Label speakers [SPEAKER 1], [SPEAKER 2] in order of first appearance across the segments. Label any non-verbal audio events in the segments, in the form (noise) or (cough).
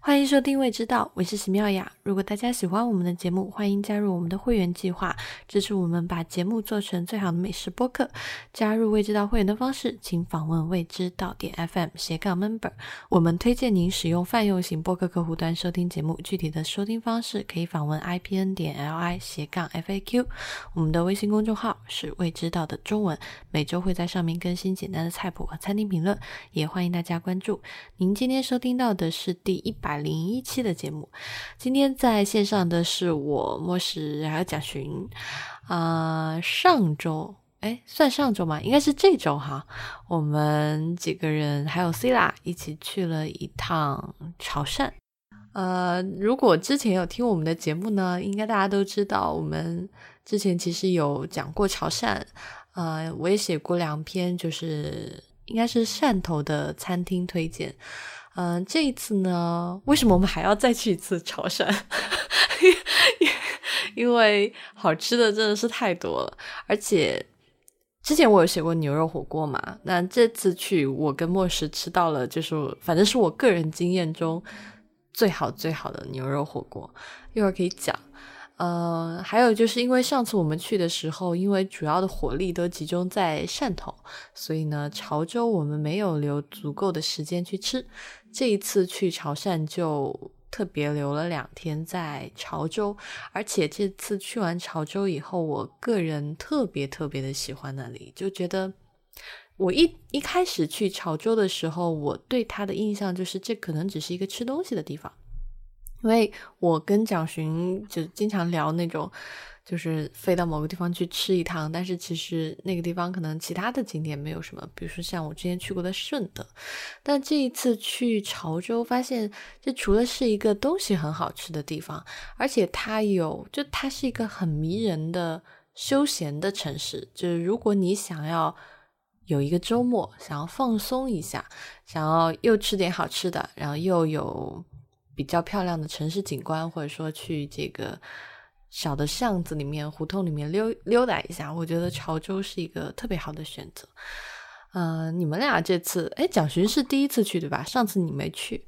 [SPEAKER 1] 欢迎收听《未知道》，我是席妙雅。如果大家喜欢我们的节目，欢迎加入我们的会员计划，支持我们把节目做成最好的美食播客。加入《未知道》会员的方式，请访问未知道点 FM 斜杠 Member。我们推荐您使用泛用型播客客户端收听节目，具体的收听方式可以访问 IPN 点 LI 斜杠 FAQ。我们的微信公众号是未知道的中文，每周会在上面更新简单的菜谱和餐厅评论，也欢迎大家关注。您今天收听到的是第一百百零一期的节目。今天在线上的是我莫石，还有蒋寻。啊、上周哎，算上周吗？应该是这周哈。我们几个人还有 C 啦，一起去了一趟潮汕。呃，如果之前有听我们的节目呢，应该大家都知道，我们之前其实有讲过潮汕。呃，我也写过两篇，就是应该是汕头的餐厅推荐。嗯、这一次呢，为什么我们还要再去一次潮汕？(laughs) 因为好吃的真的是太多了，而且之前我有写过牛肉火锅嘛，那这次去我跟莫石吃到了，就是反正是我个人经验中最好最好的牛肉火锅，一会儿可以讲。呃，还有就是因为上次我们去的时候，因为主要的火力都集中在汕头，所以呢，潮州我们没有留足够的时间去吃。这一次去潮汕就特别留了两天在潮州，而且这次去完潮州以后，我个人特别特别的喜欢那里，就觉得我一一开始去潮州的时候，我对它的印象就是这可能只是一个吃东西的地方。因为我跟蒋寻就经常聊那种，就是飞到某个地方去吃一趟，但是其实那个地方可能其他的景点没有什么，比如说像我之前去过的顺德，但这一次去潮州，发现这除了是一个东西很好吃的地方，而且它有，就它是一个很迷人的休闲的城市，就是如果你想要。有一个周末想要放松一下，想要又吃点好吃的，然后又有比较漂亮的城市景观，或者说去这个小的巷子里面、胡同里面溜溜达一下，我觉得潮州是一个特别好的选择。呃，你们俩这次，哎，蒋寻是第一次去对吧？上次你没去，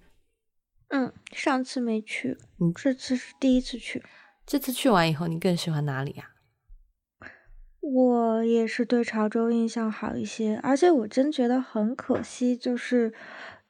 [SPEAKER 2] 嗯，上次没去，
[SPEAKER 1] 嗯
[SPEAKER 2] 这次是第一次去。
[SPEAKER 1] 这次去完以后，你更喜欢哪里呀、
[SPEAKER 2] 我也是对潮州印象好一些，而且我真觉得很可惜，就是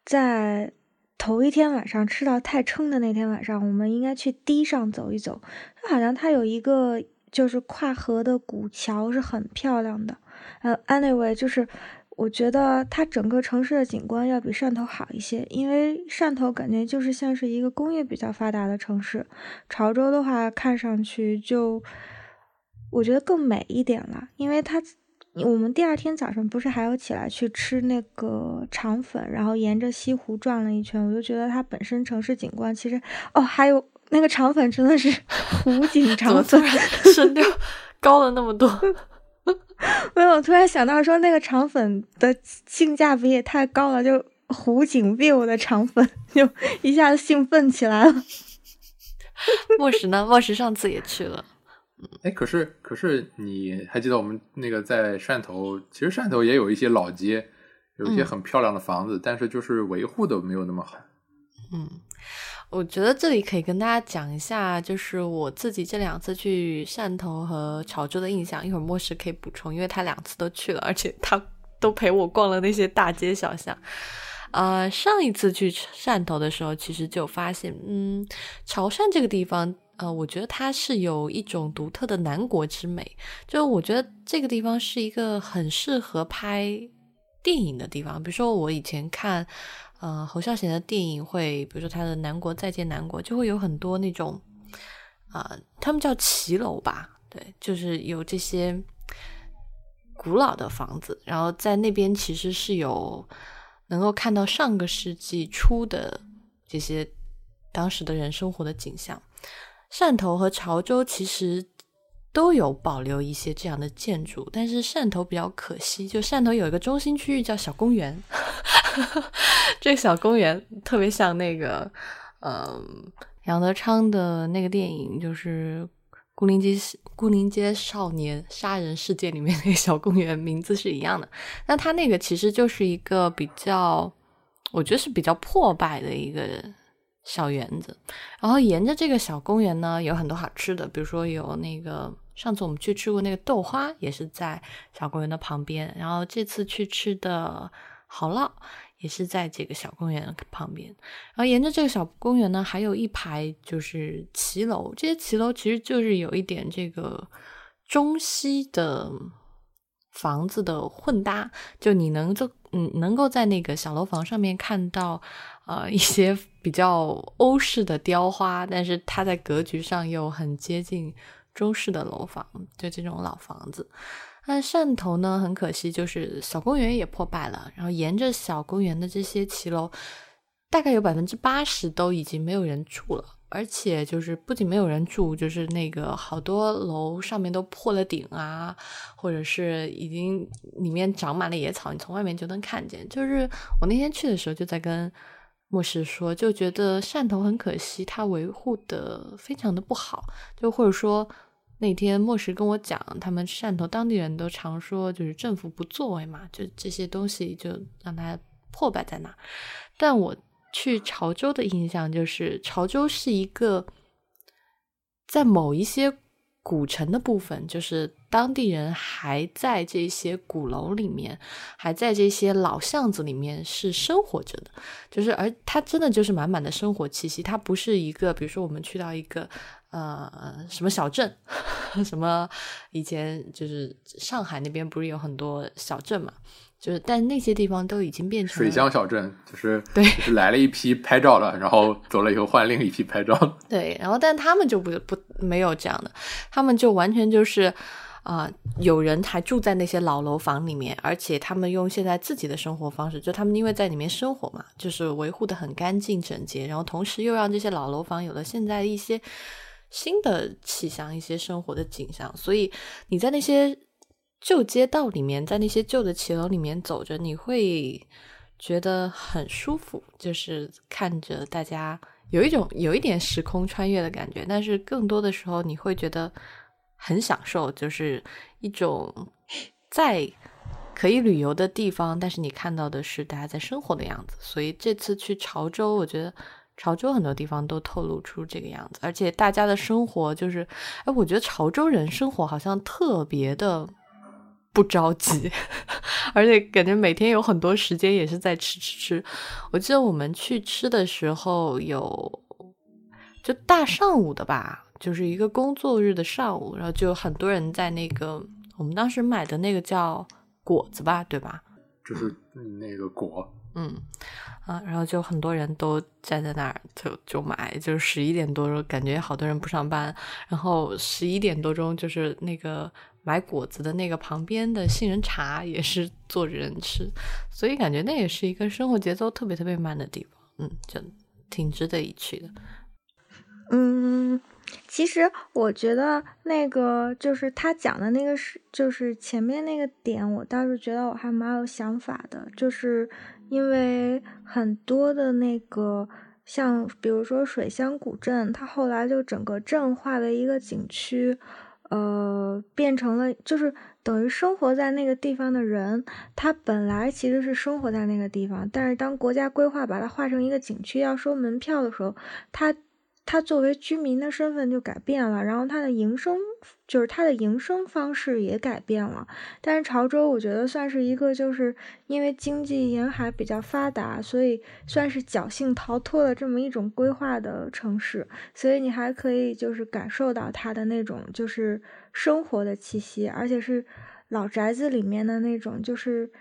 [SPEAKER 2] 在头一天晚上吃到太撑的那天晚上，我们应该去堤上走一走。就好像它有一个就是跨河的古桥是很漂亮的。呃，anyway，就是我觉得它整个城市的景观要比汕头好一些，因为汕头感觉就是像是一个工业比较发达的城市，潮州的话看上去就。我觉得更美一点了，因为它，我们第二天早上不是还要起来去吃那个肠粉，然后沿着西湖转了一圈，我就觉得它本身城市景观其实，哦，还有那个肠粉真的是湖景 (laughs) 肠粉，
[SPEAKER 1] 然声调高了那么多？(laughs)
[SPEAKER 2] 没有，我突然想到说那个肠粉的性价比也太高了，就湖景 view 的肠粉，就一下子兴奋起来了。(laughs)
[SPEAKER 1] 莫石呢？莫石上次也去了，
[SPEAKER 3] 哎，可是可是你还记得我们那个在汕头，其实汕头也有一些老街，有一些
[SPEAKER 1] 嗯
[SPEAKER 3] 很漂亮的房子，但是就是维护的没有那么好。
[SPEAKER 1] 嗯，我觉得这里可以跟大家讲一下，就是我自己这两次去汕头和潮州的印象。一会儿莫石可以补充，因为他两次都去了，而且他都陪我逛了那些大街小巷。呃，上一次去汕头的时候，其实就发现，嗯，潮汕这个地方，呃，我觉得它是有一种独特的南国之美。就我觉得这个地方是一个很适合拍电影的地方。比如说我以前看，呃，侯孝贤的电影会，比如说他的《南国再见南国》，就会有很多那种，啊、他们叫骑楼吧，对，就是有这些古老的房子，然后在那边其实是有能够看到上个世纪初的这些当时的人生活的景象。汕头和潮州其实都有保留一些这样的建筑，但是汕头比较可惜，就汕头有一个中心区域叫小公园，(laughs) 这个小公园特别像那个，嗯，杨德昌的那个电影，就是《孤零街孤零街少年杀人事件》里面那个小公园，名字是一样的。那它那个其实就是一个比较，我觉得是比较破败的一个人小园子，然后沿着这个小公园呢，有很多好吃的，比如说有那个上次我们去吃过那个豆花，也是在小公园的旁边，然后这次去吃的好烙也是在这个小公园旁边，然后沿着这个小公园呢，还有一排就是骑楼，这些骑楼其实就是有一点这个中西的房子的混搭，就你能就嗯能够在那个小楼房上面看到。呃，一些比较欧式的雕花，但是它在格局上又很接近中式的楼房，就这种老房子。那汕头呢，很可惜，就是小公园也破败了。然后沿着小公园的这些骑楼，大概有百分之八十都已经没有人住了。而且就是不仅没有人住，就是那个好多楼上面都破了顶啊，或者是已经里面长满了野草，你从外面就能看见。就是我那天去的时候，就在跟。莫师说，就觉得汕头很可惜，它维护的非常的不好，就或者说那天莫石跟我讲，他们汕头当地人都常说，就是政府不作为嘛，就这些东西就让它破败在那。但我去潮州的印象就是，潮州是一个在某一些。古城的部分，就是当地人还在这些鼓楼里面，还在这些老巷子里面是生活着的，就是而它真的就是满满的生活气息，它不是一个，比如说我们去到一个呃什么小镇，(laughs) 什么以前就是上海那边不是有很多小镇嘛。就是，但那些地方都已经变成
[SPEAKER 3] 水乡小镇，就是
[SPEAKER 1] 对，
[SPEAKER 3] 就是来了一批拍照的，然后走了以后换另一批拍照。
[SPEAKER 1] 对，然后但他们就不不没有这样的，他们就完全就是啊，有人还住在那些老楼房里面，而且他们用现在自己的生活方式，就他们因为在里面生活嘛，就是维护的很干净整洁，然后同时又让这些老楼房有了现在一些新的气象、一些生活的景象，所以你在那些。旧街道里面，在那些旧的骑楼里面走着，你会觉得很舒服，就是看着大家有一种有一点时空穿越的感觉。但是更多的时候，你会觉得很享受，就是一种在可以旅游的地方，但是你看到的是大家在生活的样子。所以这次去潮州，我觉得潮州很多地方都透露出这个样子，而且大家的生活就是，哎，我觉得潮州人生活好像特别的。不着急，(laughs) 而且感觉每天有很多时间也是在吃吃吃。我记得我们去吃的时候有，就大上午的吧，就是一个工作日的上午，然后就很多人在那个我们当时买的那个叫果子吧，对吧？
[SPEAKER 3] 就是那个果。
[SPEAKER 1] 嗯，啊，然后就很多人都站在那儿，就就买，就是十一点多钟，感觉好多人不上班，然后十一点多钟就是那个买果子的那个旁边的杏仁茶也是坐着人吃，所以感觉那也是一个生活节奏特别特别慢的地方，嗯，就挺值得一去的。
[SPEAKER 2] 嗯，其实我觉得那个就是他讲的那个是，就是前面那个点，我倒是觉得我还蛮有想法的，就是。因为很多的那个，像比如说水乡古镇，它后来就整个镇化为一个景区，呃，变成了就是等于生活在那个地方的人，他本来其实是生活在那个地方，但是当国家规划把它划成一个景区要收门票的时候，他。他作为居民的身份就改变了，然后他的营生就是他的营生方式也改变了。但是潮州，我觉得算是一个，就是因为经济沿海比较发达，所以算是侥幸逃脱了这么一种规划的城市。所以你还可以就是感受到它的那种就是生活的气息，而且是老宅子里面的那种，就是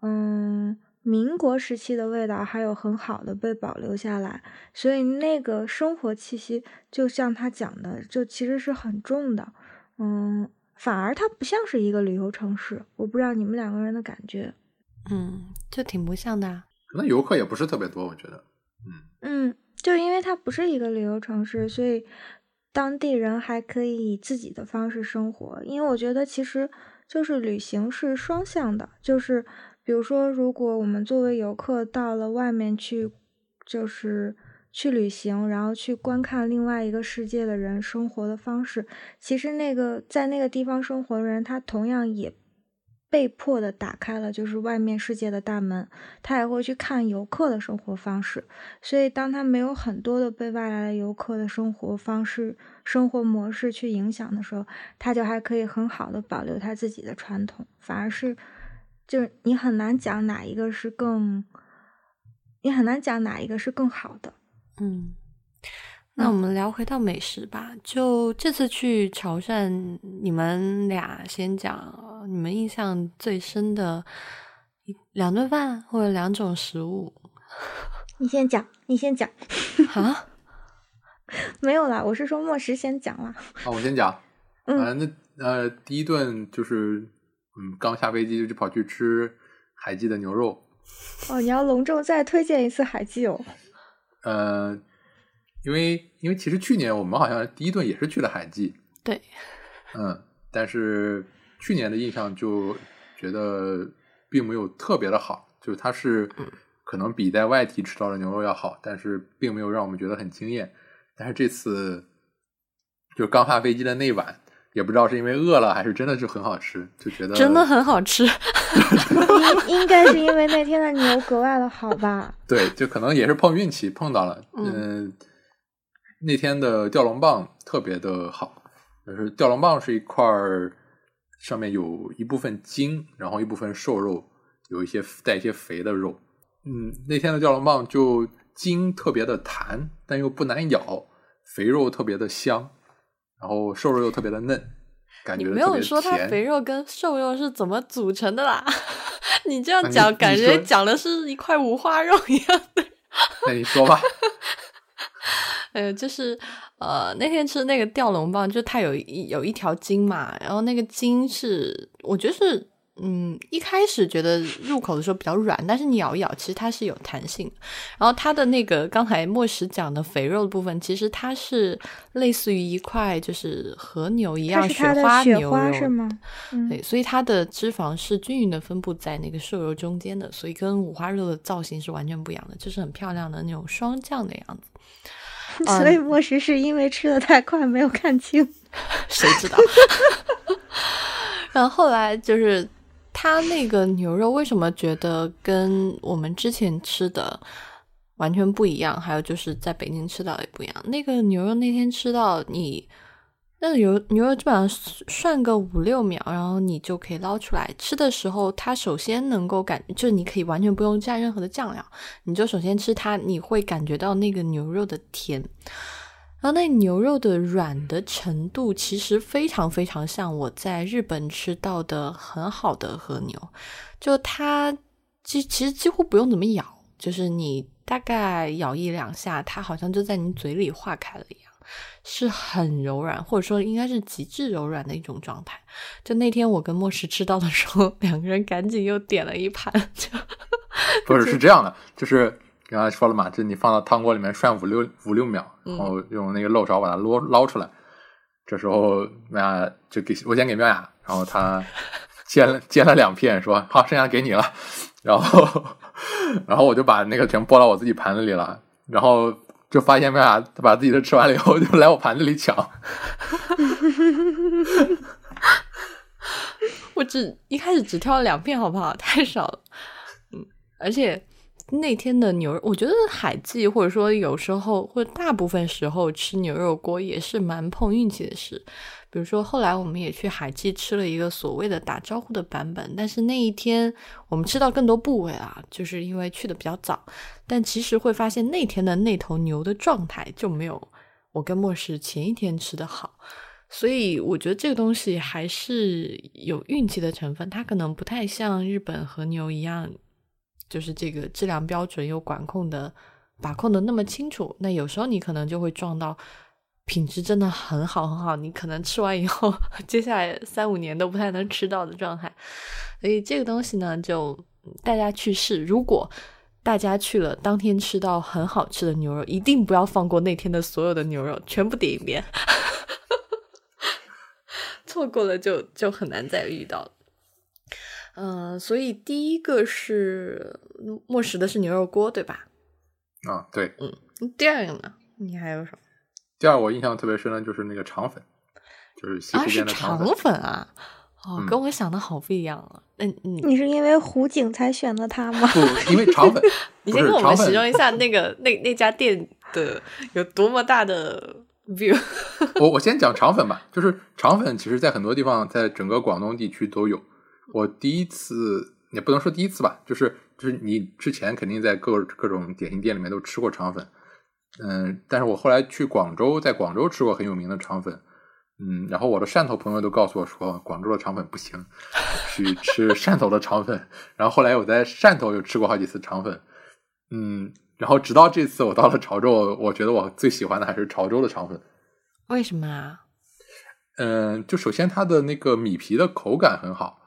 [SPEAKER 2] 嗯。民国时期的味道还有很好的被保留下来，所以那个生活气息就像他讲的，就其实是很重的。嗯，反而它不像是一个旅游城市。我不知道你们两个人的感觉。
[SPEAKER 1] 嗯，就挺不像的。
[SPEAKER 3] 可能游客也不是特别多，我觉得。
[SPEAKER 2] 嗯嗯，就因为它不是一个旅游城市，所以当地人还可以以自己的方式生活。因为我觉得其实就是旅行是双向的，就是。比如说，如果我们作为游客到了外面去，就是去旅行，然后去观看另外一个世界的人生活的方式，其实那个在那个地方生活的人，他同样也被迫的打开了就是外面世界的大门，他也会去看游客的生活方式。所以，当他没有很多的被外来的游客的生活方式、生活模式去影响的时候，他就还可以很好的保留他自己的传统。反而是，就是你很难讲哪一个是更，你很难讲哪一个是更好的。
[SPEAKER 1] 嗯。那我们聊回到美食吧。就这次去潮汕，你们俩先讲你们印象最深的两顿饭或者两种食物。(laughs)
[SPEAKER 2] 你先讲，你先讲。
[SPEAKER 1] 啊？(laughs)
[SPEAKER 2] 没有啦，我是说莫石先讲啦。
[SPEAKER 3] 啊，我先讲。
[SPEAKER 2] 嗯，
[SPEAKER 3] 那呃，第一顿就是嗯，刚下飞机就跑去吃海记的牛肉。
[SPEAKER 2] 哦，你要隆重再推荐一次海记哦。(laughs)
[SPEAKER 3] 呃。因为因为其实去年我们好像第一顿也是去了海记，
[SPEAKER 1] 对，
[SPEAKER 3] 嗯，但是去年的印象就觉得并没有特别的好，就是它是可能比在外地吃到的牛肉要好，但是并没有让我们觉得很惊艳。但是这次就刚下飞机的那晚，也不知道是因为饿了还是真的是很好吃，就觉得
[SPEAKER 1] 真的很好吃。(laughs)
[SPEAKER 2] 应应该是因为那天的牛格外的好吧？(laughs)
[SPEAKER 3] 对，就可能也是碰运气碰到了，嗯。那天的吊龙棒特别的好，就是吊龙棒是一块儿，上面有一部分筋，然后一部分瘦肉，有一些带一些肥的肉。嗯，那天的吊龙棒就筋特别的弹，但又不难咬，肥肉特别的香，然后瘦肉又特别的嫩，感觉
[SPEAKER 1] 你没有说它肥肉跟瘦肉是怎么组成的啦？(laughs) 你这样讲，感觉讲的是一块五花肉一样的。(laughs)
[SPEAKER 3] 那你说吧。
[SPEAKER 1] 呃，就是，呃，那天吃那个吊龙棒，就它有一有一条筋嘛，然后那个筋是，我觉得是，嗯，一开始觉得入口的时候比较软，但是你咬一咬，其实它是有弹性的。然后它的那个刚才莫石讲的肥肉的部分，其实它是类似于一块就是和牛一样雪花牛肉，
[SPEAKER 2] 是吗？
[SPEAKER 1] 对，所以它的脂肪是均匀的分布在那个瘦肉中间的，所以跟五花肉的造型是完全不一样的，就是很漂亮的那种霜降的样子。(laughs)
[SPEAKER 2] 所以莫石是因为吃的太快没有看清，(laughs)
[SPEAKER 1] 谁知道？(laughs) 然后后来就是他那个牛肉为什么觉得跟我们之前吃的完全不一样？还有就是在北京吃到也不一样。那个牛肉那天吃到你。那牛牛肉基本上涮个五六秒，然后你就可以捞出来吃的时候，它首先能够感，就是你可以完全不用加任何的酱料，你就首先吃它，你会感觉到那个牛肉的甜，然后那牛肉的软的程度其实非常非常像我在日本吃到的很好的和牛，就它其其实几乎不用怎么咬，就是你大概咬一两下，它好像就在你嘴里化开了一样。是很柔软，或者说应该是极致柔软的一种状态。就那天我跟莫石吃到的时候，两个人赶紧又点了一盘。
[SPEAKER 3] 就 (laughs) 不是，是这样的，就是刚才说了嘛，就你放到汤锅里面涮五六五六秒，然后用那个漏勺把它捞捞出来。这时候妙雅就给我先给妙雅，然后他煎了煎了两片，说好，剩下给你了。然后 (laughs) 然后我就把那个全拨到我自己盘子里了，然后。就发现妙雅，他把自己的吃完了以后，就来我盘子里抢。(laughs)
[SPEAKER 1] 我只一开始只挑了两片，好不好？太少了。嗯，而且那天的牛肉，我觉得海记或者说有时候或者大部分时候吃牛肉锅也是蛮碰运气的事。比如说，后来我们也去海记吃了一个所谓的打招呼的版本，但是那一天我们吃到更多部位啊，就是因为去的比较早。但其实会发现那天的那头牛的状态就没有我跟莫世前一天吃的好，所以我觉得这个东西还是有运气的成分，它可能不太像日本和牛一样，就是这个质量标准又管控的把控的那么清楚。那有时候你可能就会撞到。品质真的很好很好，你可能吃完以后，接下来三五年都不太能吃到的状态。所以这个东西呢，就大家去试。如果大家去了当天吃到很好吃的牛肉，一定不要放过那天的所有的牛肉，全部点一遍。(laughs) 错过了就就很难再遇到了。嗯，所以第一个是末食的是牛肉锅，对吧？
[SPEAKER 3] 啊，对。
[SPEAKER 1] 嗯，第二个呢？你还有什么？
[SPEAKER 3] 第二，我印象特别深的就是那个肠粉，就是西湖边的肠
[SPEAKER 1] 粉啊。哦，跟我想的好不一样啊。嗯嗯，
[SPEAKER 2] 你是因为湖景才选的它吗？
[SPEAKER 3] 不，因为肠粉。(laughs)
[SPEAKER 1] 你先跟我们形容一下 (laughs) 那个那那家店的有多么大的 view。(laughs)
[SPEAKER 3] 我我先讲肠粉吧，就是肠粉，其实在很多地方，在整个广东地区都有。我第一次也不能说第一次吧，就是就是你之前肯定在各各种点心店里面都吃过肠粉，嗯，但是我后来去广州，在广州吃过很有名的肠粉，嗯，然后我的汕头朋友都告诉我说，广州的肠粉不行，去吃汕头的肠粉。然后后来我在汕头又吃过好几次肠粉，嗯，然后直到这次我到了潮州，我觉得我最喜欢的还是潮州的肠粉。
[SPEAKER 1] 为什么啊？
[SPEAKER 3] 嗯，就首先它的那个米皮的口感很好。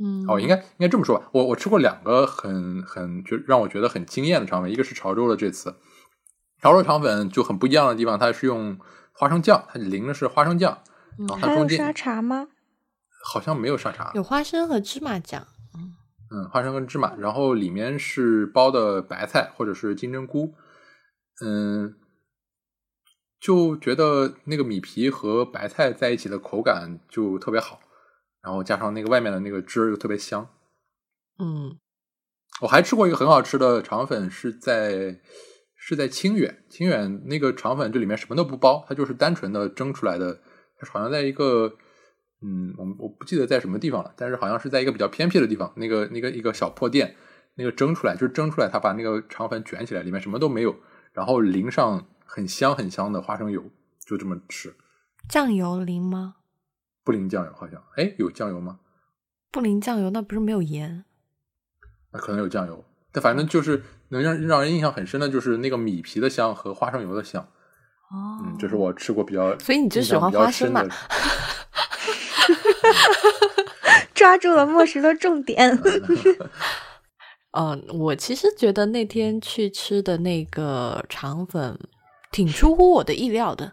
[SPEAKER 1] 嗯，
[SPEAKER 3] 哦，应该应该这么说吧。我我吃过两个很很就让我觉得很惊艳的肠粉，一个是潮州的这次，潮州肠粉就很不一样的地方，它是用花生酱，它淋的是花生酱，然后它中间
[SPEAKER 2] 沙茶吗？
[SPEAKER 3] 好像没有沙茶，
[SPEAKER 1] 有花生和芝麻酱。
[SPEAKER 3] 嗯嗯，花生跟芝麻，然后里面是包的白菜或者是金针菇，嗯，就觉得那个米皮和白菜在一起的口感就特别好。然后加上那个外面的那个汁儿又特别香，
[SPEAKER 1] 嗯，
[SPEAKER 3] 我还吃过一个很好吃的肠粉，是在是在清远，清远那个肠粉这里面什么都不包，它就是单纯的蒸出来的，它好像在一个嗯，我我不记得在什么地方了，但是好像是在一个比较偏僻的地方，那个那个一个小破店，那个蒸出来就是蒸出来，他把那个肠粉卷起来，里面什么都没有，然后淋上很香很香的花生油，就这么吃，
[SPEAKER 1] 酱油淋吗？
[SPEAKER 3] 不淋酱油，好像哎，有酱油吗？
[SPEAKER 1] 不淋酱油，那不是没有盐？
[SPEAKER 3] 那可能有酱油，但反正就是能让让人印象很深的，就是那个米皮的香和花生油的香。
[SPEAKER 1] 哦，
[SPEAKER 3] 嗯，这是我吃过比较，(laughs)
[SPEAKER 1] 所以你就喜欢花生嘛？(laughs)
[SPEAKER 2] 抓住了墨石的重点。(laughs)
[SPEAKER 1] 嗯，我其实觉得那天去吃的那个肠粉挺出乎我的意料的。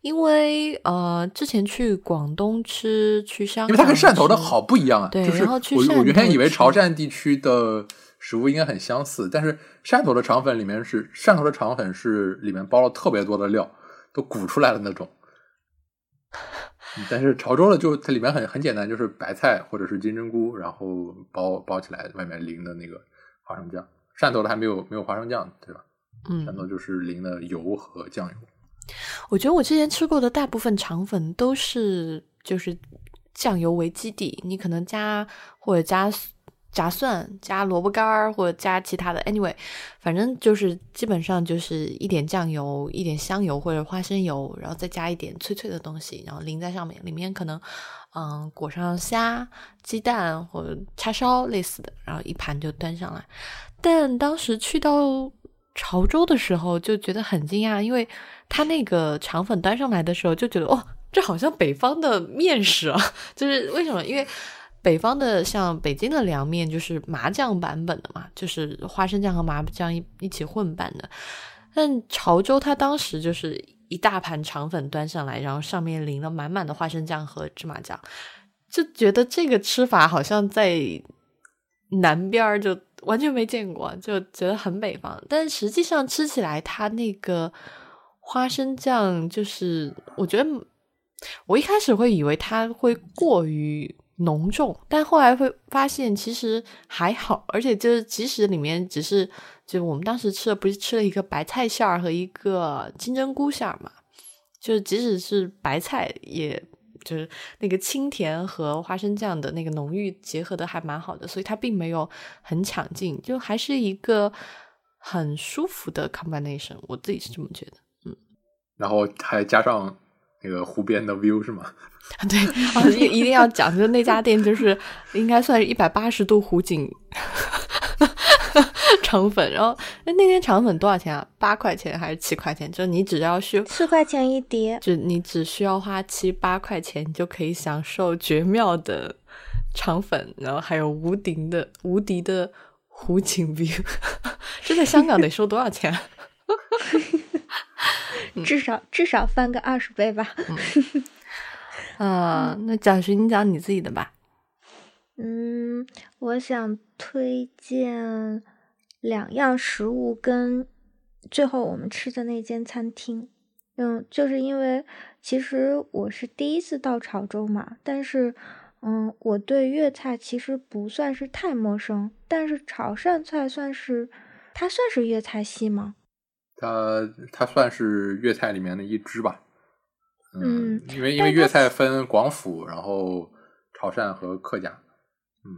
[SPEAKER 1] 因为呃，之前去广东吃，去香港，
[SPEAKER 3] 因为它跟汕头的好不一样啊。
[SPEAKER 1] 对，
[SPEAKER 3] 然
[SPEAKER 1] 后去
[SPEAKER 3] 我我原先以为潮汕地区的食物应该很相似，但是汕头的肠粉里面是汕头的肠粉是里面包了特别多的料，都鼓出来的那种。(laughs) 但是潮州的就它里面很很简单，就是白菜或者是金针菇，然后包包起来，外面淋的那个花生酱。汕头的还没有没有花生酱，对吧？
[SPEAKER 1] 嗯，
[SPEAKER 3] 汕头就是淋了油和酱油。
[SPEAKER 1] 我觉得我之前吃过的大部分肠粉都是就是酱油为基底，你可能加或者加炸蒜、加萝卜干儿或者加其他的，anyway，反正就是基本上就是一点酱油、一点香油或者花生油，然后再加一点脆脆的东西，然后淋在上面，里面可能嗯裹上虾、鸡蛋或者叉烧类似的，然后一盘就端上来。但当时去到潮州的时候就觉得很惊讶，因为。他那个肠粉端上来的时候，就觉得哦，这好像北方的面食啊！(laughs) 就是为什么？因为北方的像北京的凉面就是麻酱版本的嘛，就是花生酱和麻酱一一起混拌的。但潮州他当时就是一大盘肠粉端上来，然后上面淋了满满的花生酱和芝麻酱，就觉得这个吃法好像在南边就完全没见过，就觉得很北方。但实际上吃起来，它那个。花生酱就是，我觉得我一开始会以为它会过于浓重，但后来会发现其实还好，而且就是即使里面只是，就我们当时吃的不是吃了一个白菜馅儿和一个金针菇馅儿嘛，就即使是白菜，也就是那个清甜和花生酱的那个浓郁结合的还蛮好的，所以它并没有很抢镜，就还是一个很舒服的 combination，我自己是这么觉得。
[SPEAKER 3] 嗯然后还加上那个湖边的 view 是吗？(laughs)
[SPEAKER 1] 对，啊，一一定要讲，就那家店就是应该算是一百八十度湖景 (laughs) 肠粉。然后那那天肠粉多少钱啊？八块钱还是七块钱？就你只要需
[SPEAKER 2] 四块钱一碟，
[SPEAKER 1] 就你只需要花七八块钱，你就可以享受绝妙的肠粉，然后还有无敌的无敌的湖景 view。(laughs) 这在香港得收多少钱？(laughs)
[SPEAKER 2] 至少至少翻个二十倍吧。
[SPEAKER 1] 啊，那蒋勋，你讲你自己的吧。
[SPEAKER 2] 嗯，我想推荐两样食物，跟最后我们吃的那间餐厅。嗯，就是因为其实我是第一次到潮州嘛，但是嗯，我对粤菜其实不算是太陌生，但是潮汕菜算是，它算是粤菜系吗？
[SPEAKER 3] 它它算是粤菜里面的一支吧。
[SPEAKER 2] 嗯，
[SPEAKER 3] 因为因为粤菜分广府，然后潮汕和客家。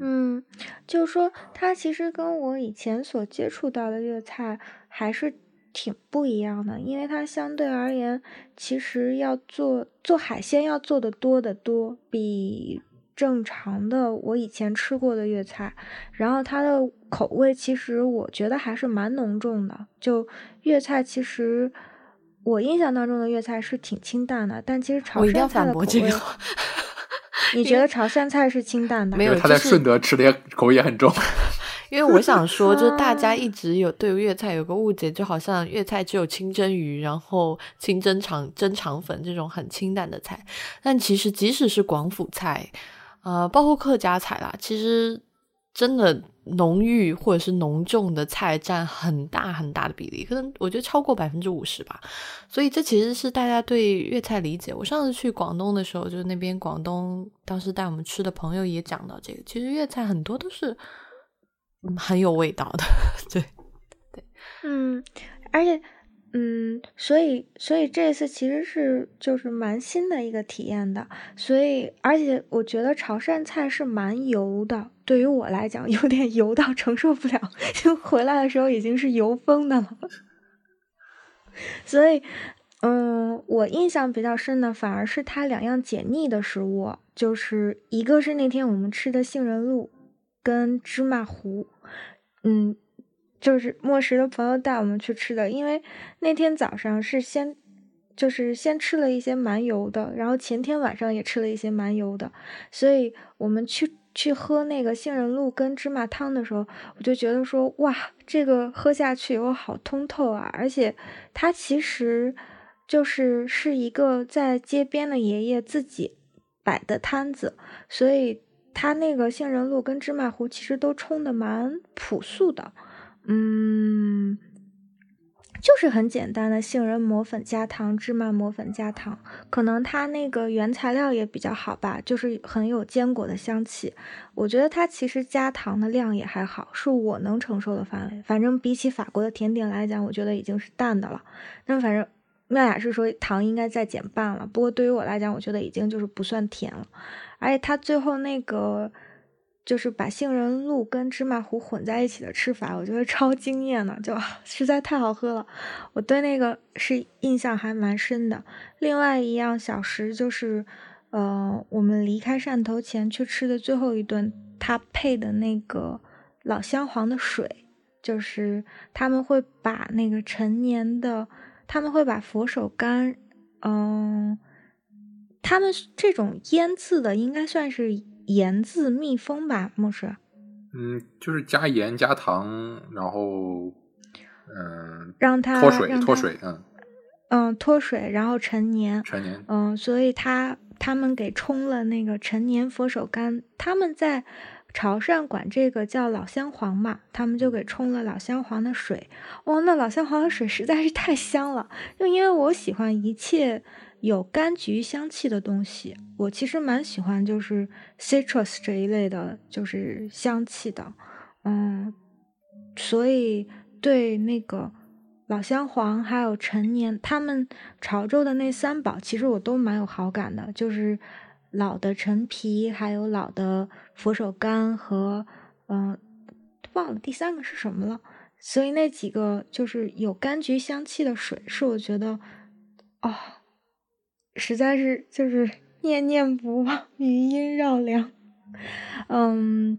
[SPEAKER 2] 嗯，就是说它其实跟我以前所接触到的粤菜还是挺不一样的，因为它相对而言，其实要做做海鲜要做的多得多，比。正常的，我以前吃过的粤菜，然后它的口味其实我觉得还是蛮浓重的。就粤菜，其实我印象当中的粤菜是挺清淡的，但其实潮汕菜的口味，你觉得潮汕菜是清淡的？
[SPEAKER 1] 没有，
[SPEAKER 3] 他在顺德吃的口味也很重。(laughs)
[SPEAKER 1] 因为我想说，就是大家 (laughs) 一直有对粤菜有个误解，就好像粤菜只有清蒸鱼，然后清蒸肠、蒸肠粉这种很清淡的菜，但其实即使是广府菜。呃，包括客家菜啦，其实真的浓郁或者是浓重的菜占很大很大的比例，可能我觉得超过百分之五十吧。所以这其实是大家对粤菜理解。我上次去广东的时候，就是那边广东当时带我们吃的朋友也讲到这个，其实粤菜很多都是很有味道的。(laughs) 对对，
[SPEAKER 2] 嗯，而且。嗯，所以所以这次其实是就是蛮新的一个体验的，所以而且我觉得潮汕菜是蛮油的，对于我来讲 (laughs) 有点油到承受不了，(laughs) 就回来的时候已经是油疯的了。所以，嗯，我印象比较深的反而是它两样解腻的食物，就是一个是那天我们吃的杏仁露跟芝麻糊，嗯。就是莫石的朋友带我们去吃的，因为那天早上是先，就是先吃了一些蛮油的，然后前天晚上也吃了一些蛮油的，所以我们去去喝那个杏仁露跟芝麻汤的时候，我就觉得说，哇，这个喝下去我好通透啊！而且它其实就是是一个在街边的爷爷自己摆的摊子，所以他那个杏仁露跟芝麻糊其实都冲的蛮朴素的。嗯，就是很简单的杏仁磨粉加糖，芝麻磨粉加糖，可能它那个原材料也比较好吧，就是很有坚果的香气。我觉得它其实加糖的量也还好，是我能承受的范围。反正比起法国的甜点来讲，我觉得已经是淡的了。那反正妙雅是说糖应该再减半了，不过对于我来讲，我觉得已经就是不算甜了。而且它最后那个。就是把杏仁露跟芝麻糊混在一起的吃法，我觉得超惊艳的，就实在太好喝了。我对那个是印象还蛮深的。另外一样小食就是，呃，我们离开汕头前去吃的最后一顿，它配的那个老香黄的水，就是他们会把那个陈年的，他们会把佛手柑，嗯，他们这种腌制的应该算是。盐渍密封吧，牧师？
[SPEAKER 3] 嗯，就是加盐加糖，然后嗯，
[SPEAKER 2] 让它
[SPEAKER 3] 脱水脱水，嗯
[SPEAKER 2] 嗯脱水，然后陈年
[SPEAKER 3] 陈年，
[SPEAKER 2] 嗯，所以他他们给冲了那个陈年佛手柑，他们在潮汕管这个叫老香黄嘛，他们就给冲了老香黄的水。哇，那老香黄的水实在是太香了，就因为我喜欢一切。有柑橘香气的东西，我其实蛮喜欢，就是 citrus 这一类的，就是香气的，嗯，所以对那个老香黄还有陈年，他们潮州的那三宝，其实我都蛮有好感的，就是老的陈皮，还有老的佛手柑和嗯，忘了第三个是什么了。所以那几个就是有柑橘香气的水，是我觉得，哦。实在是就是 (laughs) 念念不忘，余音绕梁。嗯，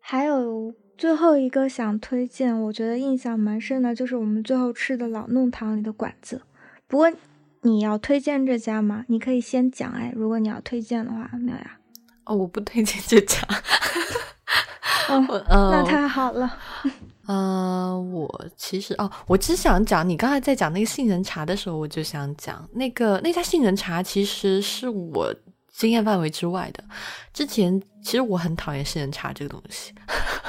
[SPEAKER 2] 还有最后一个想推荐，我觉得印象蛮深的，就是我们最后吃的老弄堂里的馆子。不过你要推荐这家吗？你可以先讲哎，如果你要推荐的话，没有呀？
[SPEAKER 1] 哦，我不推荐这家。
[SPEAKER 2] 哦，(laughs) 那太好了。(laughs)
[SPEAKER 1] 呃，我其实哦，我只想讲，你刚才在讲那个杏仁茶的时候，我就想讲那个那家杏仁茶，其实是我经验范围之外的。之前其实我很讨厌杏仁茶这个东西，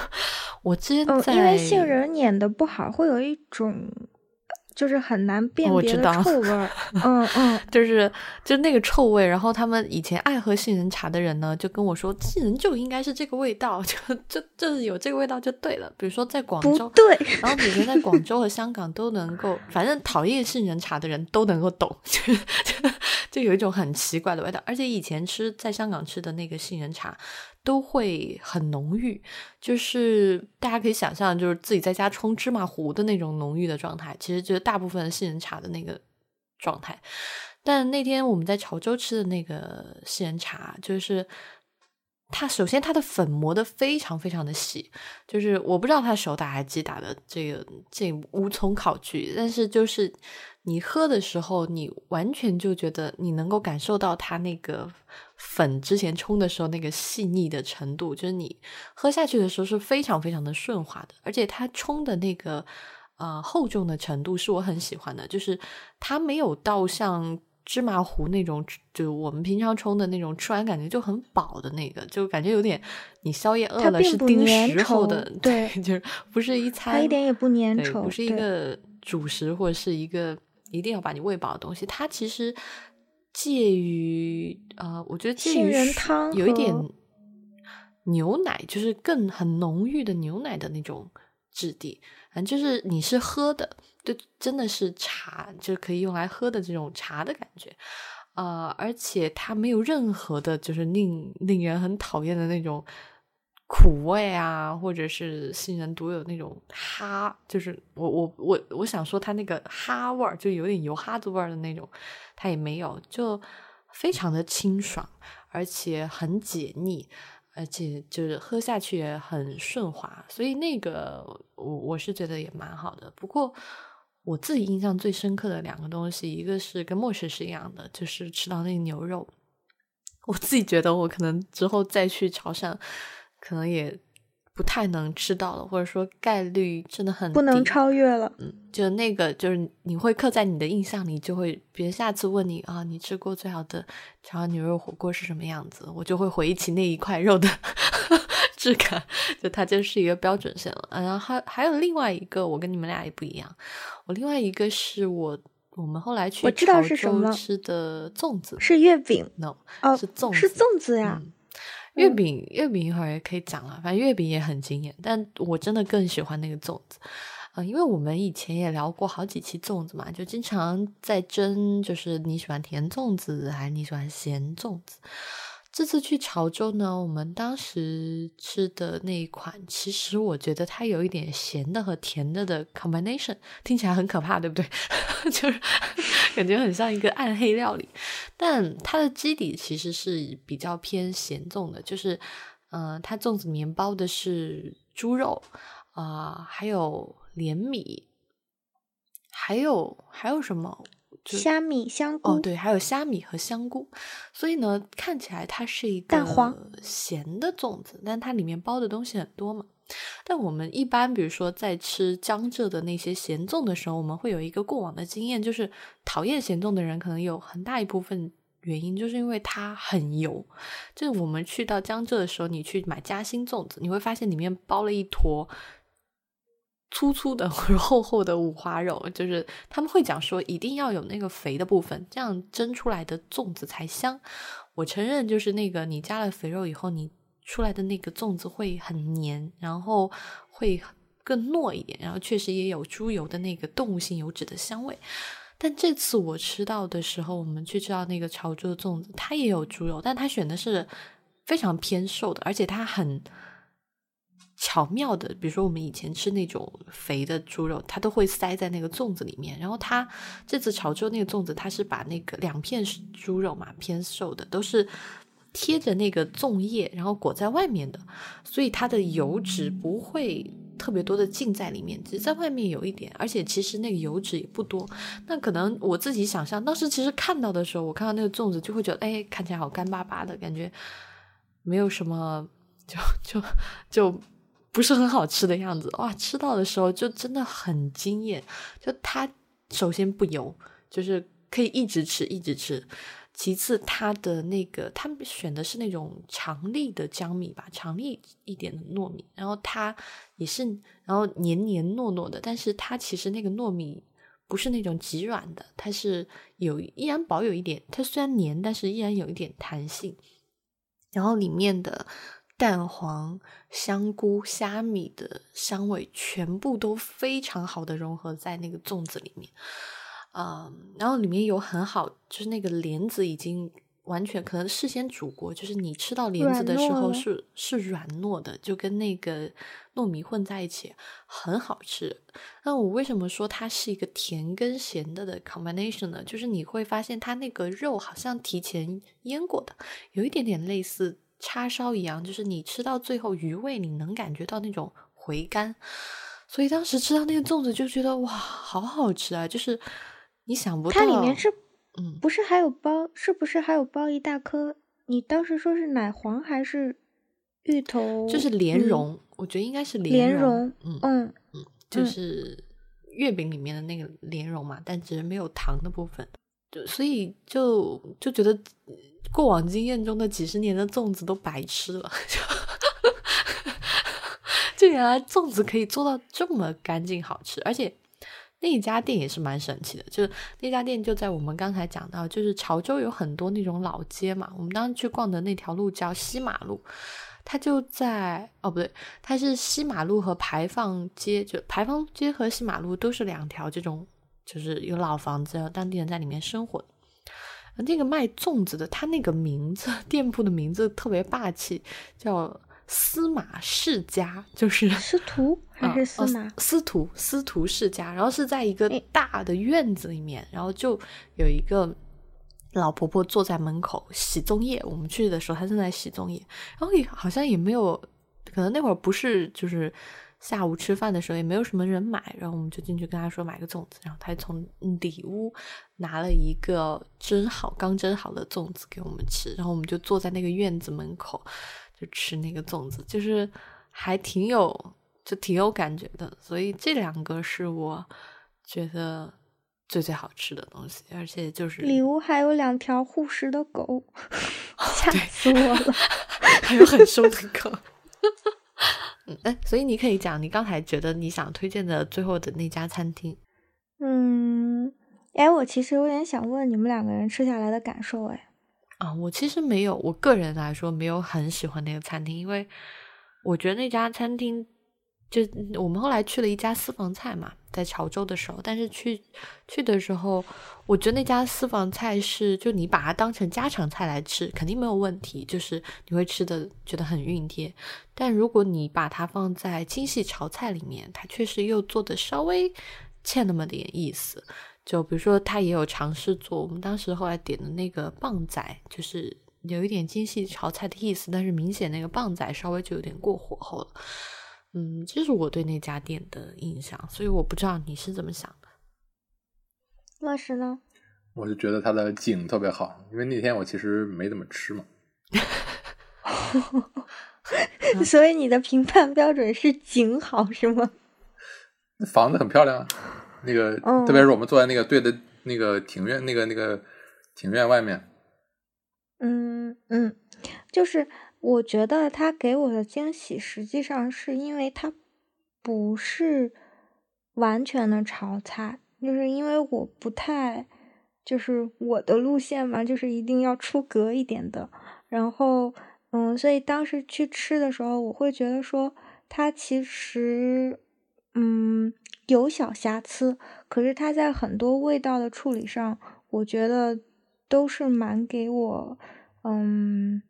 [SPEAKER 1] (laughs) 我之前在
[SPEAKER 2] 因为杏仁碾的不好，会有一种就是很难辨别的臭味儿。(laughs) 嗯嗯，
[SPEAKER 1] 就是就那个臭味，然后他们以前爱喝杏仁茶的人呢，就跟我说，杏仁就应该是这个味道，就就就是有这个味道就对了。比如说在广州，
[SPEAKER 2] 对，
[SPEAKER 1] 然后比如说在广州和香港都能够，反正讨厌杏仁茶的人都能够懂，(laughs) 就就就有一种很奇怪的味道。而且以前吃在香港吃的那个杏仁茶都会很浓郁，就是大家可以想象，就是自己在家冲芝麻糊的那种浓郁的状态。其实就是大部分杏仁茶的那个状态。但那天我们在潮州吃的那个杏仁茶，就是它首先它的粉磨的非常非常的细，就是我不知道它手打还是机打的，这个这无从考据。但是就是你喝的时候，你完全就觉得你能够感受到它那个粉之前冲的时候那个细腻的程度，就是你喝下去的时候是非常非常的顺滑的，而且它冲的那个呃厚重的程度是我很喜欢的，就是它没有到像。芝麻糊那种，就我们平常冲的那种，吃完感觉就很饱的那个，就感觉有点你宵夜饿了是盯时候的，
[SPEAKER 2] 对，
[SPEAKER 1] 就是不是一餐，
[SPEAKER 2] 它一点也不粘稠，
[SPEAKER 1] 不是一个主食或者是一个一定要把你喂饱的东西，它其实介于呃，我觉得介于有一点牛奶，就是更很浓郁的牛奶的那种质地，反正就是你是喝的。就真的是茶，就可以用来喝的这种茶的感觉，呃，而且它没有任何的，就是令令人很讨厌的那种苦味啊，或者是杏仁独有那种哈，就是我我我我想说它那个哈味儿，就有点油哈子味儿的那种，它也没有，就非常的清爽，而且很解腻。而且就是喝下去也很顺滑，所以那个我我是觉得也蛮好的。不过我自己印象最深刻的两个东西，一个是跟墨石是一样的，就是吃到那个牛肉，我自己觉得我可能之后再去潮汕，可能也。不太能吃到了，或者说概率真的很
[SPEAKER 2] 不能超越了。
[SPEAKER 1] 嗯，就那个，就是你会刻在你的印象里，就会别人下次问你啊，你吃过最好的潮汕牛肉火锅是什么样子？我就会回忆起那一块肉的 (laughs) 质感，就它就是一个标准线了。然后还还有另外一个，我跟你们俩也不一样。我另外一个是我我们后来去我知道是什么吃的粽子，
[SPEAKER 2] 是月饼
[SPEAKER 1] ？No，
[SPEAKER 2] 哦，
[SPEAKER 1] 是粽
[SPEAKER 2] 是粽子呀。
[SPEAKER 1] 月饼，月饼一会儿也可以讲了。反正月饼也很惊艳，但我真的更喜欢那个粽子啊，因为我们以前也聊过好几期粽子嘛，就经常在争，就是你喜欢甜粽子还是你喜欢咸粽子。这次去潮州呢，我们当时吃的那一款，其实我觉得它有一点咸的和甜的的 combination，听起来很可怕，对不对？(laughs) 就是感觉很像一个暗黑料理，但它的基底其实是比较偏咸粽的，就是嗯，它粽子里面包的是猪肉啊，还有莲米，还有还有什么？
[SPEAKER 2] 虾米、香菇
[SPEAKER 1] 哦，对，还有虾米和香菇，所以呢，看起来它是一个咸的粽子，但它里面包的东西很多嘛。但我们一般，比如说在吃江浙的那些咸粽的时候，我们会有一个过往的经验，就是讨厌咸粽的人可能有很大一部分原因，就是因为它很油。就是我们去到江浙的时候，你去买嘉兴粽子，你会发现里面包了一坨。粗粗的或者厚厚的五花肉，就是他们会讲说一定要有那个肥的部分，这样蒸出来的粽子才香。我承认，就是那个你加了肥肉以后，你出来的那个粽子会很黏，然后会更糯一点，然后确实也有猪油的那个动物性油脂的香味。但这次我吃到的时候，我们去吃到那个潮州的粽子，它也有猪肉，但它选的是非常偏瘦的，而且它很。巧妙的，比如说我们以前吃那种肥的猪肉，它都会塞在那个粽子里面。然后它这次潮州那个粽子，它是把那个两片猪肉嘛，偏瘦的，都是贴着那个粽叶，然后裹在外面的，所以它的油脂不会特别多的浸在里面，只在外面有一点。而且其实那个油脂也不多。那可能我自己想象，当时其实看到的时候，我看到那个粽子就会觉得，哎，看起来好干巴巴的感觉，没有什么，就就就。不是很好吃的样子哇！吃到的时候就真的很惊艳。就它首先不油，就是可以一直吃一直吃。其次，它的那个他们选的是那种长粒的江米吧，长粒一点的糯米。然后它也是，然后黏黏糯糯的，但是它其实那个糯米不是那种极软的，它是有依然保有一点，它虽然黏，但是依然有一点弹性。然后里面的蛋黄、香菇、虾米的香味全部都非常好的融合在那个粽子里面，嗯，然后里面有很好，就是那个莲子已经。完全可能事先煮过，就是你吃到莲子的时候是是软糯的，就跟那个糯米混在一起，很好吃。那我为什么说它是一个甜跟咸的的 combination 呢？就是你会发现它那个肉好像提前腌过的，有一点点类似叉烧一样，就是你吃到最后余味你能感觉到那种回甘。所以当时吃到那个粽子就觉得哇，好好吃啊！就是你想不到
[SPEAKER 2] 它里面是。
[SPEAKER 1] 嗯，
[SPEAKER 2] 不是还有包？是不是还有包一大颗？你当时说是奶黄还是芋头？
[SPEAKER 1] 就是莲蓉，我觉得应该是
[SPEAKER 2] 莲
[SPEAKER 1] 蓉。
[SPEAKER 2] 嗯
[SPEAKER 1] 嗯嗯，就是月饼里面的那个莲蓉嘛，但只是没有糖的部分。就所以就就觉得过往经验中的几十年的粽子都白吃了，(laughs) 就原来粽子可以做到这么干净好吃，而且。那一家店也是蛮神奇的，就是那家店就在我们刚才讲到，就是潮州有很多那种老街嘛。我们当时去逛的那条路叫西马路，它就在哦不对，它是西马路和排放街，就排放街和西马路都是两条这种，就是有老房子，然后当地人在里面生活。那个卖粽子的，他那个名字店铺的名字特别霸气，叫。司马世家就是
[SPEAKER 2] 司徒 (laughs) 还是司马？
[SPEAKER 1] 司徒司徒世家，然后是在一个大的院子里面，然后就有一个老婆婆坐在门口洗粽叶。我们去的时候，她正在洗粽叶，然后也好像也没有，可能那会儿不是就是下午吃饭的时候，也没有什么人买，然后我们就进去跟她说买个粽子，然后她从里屋拿了一个蒸好刚蒸好的粽子给我们吃，然后我们就坐在那个院子门口。就吃那个粽子，就是还挺有，就挺有感觉的。所以这两个是我觉得最最好吃的东西，而且就是
[SPEAKER 2] 礼物还有两条护食的狗，(laughs) 吓死我了！
[SPEAKER 1] 还有很凶的狗。(laughs) 嗯，哎，所以你可以讲你刚才觉得你想推荐的最后的那家餐厅。
[SPEAKER 2] 嗯，哎，我其实有点想问你们两个人吃下来的感受，哎。
[SPEAKER 1] 啊，我其实没有，我个人来说没有很喜欢那个餐厅，因为我觉得那家餐厅就我们后来去了一家私房菜嘛，在潮州的时候，但是去去的时候，我觉得那家私房菜是就你把它当成家常菜来吃，肯定没有问题，就是你会吃的觉得很熨帖。但如果你把它放在精细潮菜里面，它确实又做的稍微欠那么点意思。就比如说，他也有尝试做我们当时后来点的那个棒仔，就是有一点精细炒菜的意思，但是明显那个棒仔稍微就有点过火候了。嗯，这是我对那家店的印象，所以我不知道你是怎么想的。
[SPEAKER 2] 乐师呢？
[SPEAKER 3] 我就觉得它的景特别好，因为那天我其实没怎么吃嘛。(laughs)
[SPEAKER 2] 所以你的评判标准是景好是吗？
[SPEAKER 3] 那房子很漂亮啊。那个，特别是我们坐在那个对的那个庭院，那个那个庭院外面。
[SPEAKER 2] 嗯嗯，就是我觉得他给我的惊喜，实际上是因为他不是完全的炒菜，就是因为我不太，就是我的路线嘛，就是一定要出格一点的。然后，嗯，所以当时去吃的时候，我会觉得说，他其实，嗯。有小瑕疵，可是它在很多味道的处理上，我觉得都是蛮给我，嗯，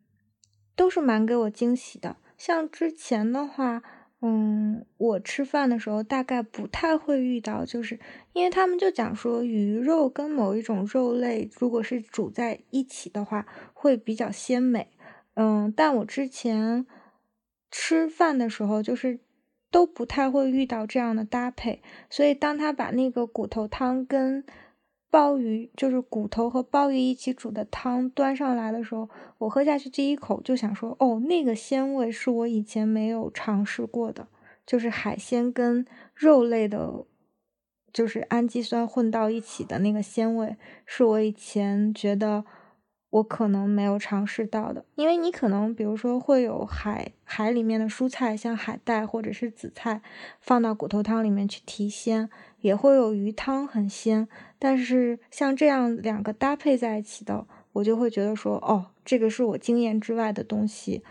[SPEAKER 2] 都是蛮给我惊喜的。像之前的话，嗯，我吃饭的时候大概不太会遇到，就是因为他们就讲说鱼肉跟某一种肉类如果是煮在一起的话，会比较鲜美。嗯，但我之前吃饭的时候就是。都不太会遇到这样的搭配，所以当他把那个骨头汤跟鲍鱼，就是骨头和鲍鱼一起煮的汤端上来的时候，我喝下去第一口就想说，哦，那个鲜味是我以前没有尝试过的，就是海鲜跟肉类的，就是氨基酸混到一起的那个鲜味，是我以前觉得我可能没有尝试到的，因为你可能比如说会有海海里面的蔬菜，像海带或者是紫菜，放到骨头汤里面去提鲜，也会有鱼汤很鲜。但是像这样两个搭配在一起的，我就会觉得说，哦，这个是我经验之外的东西。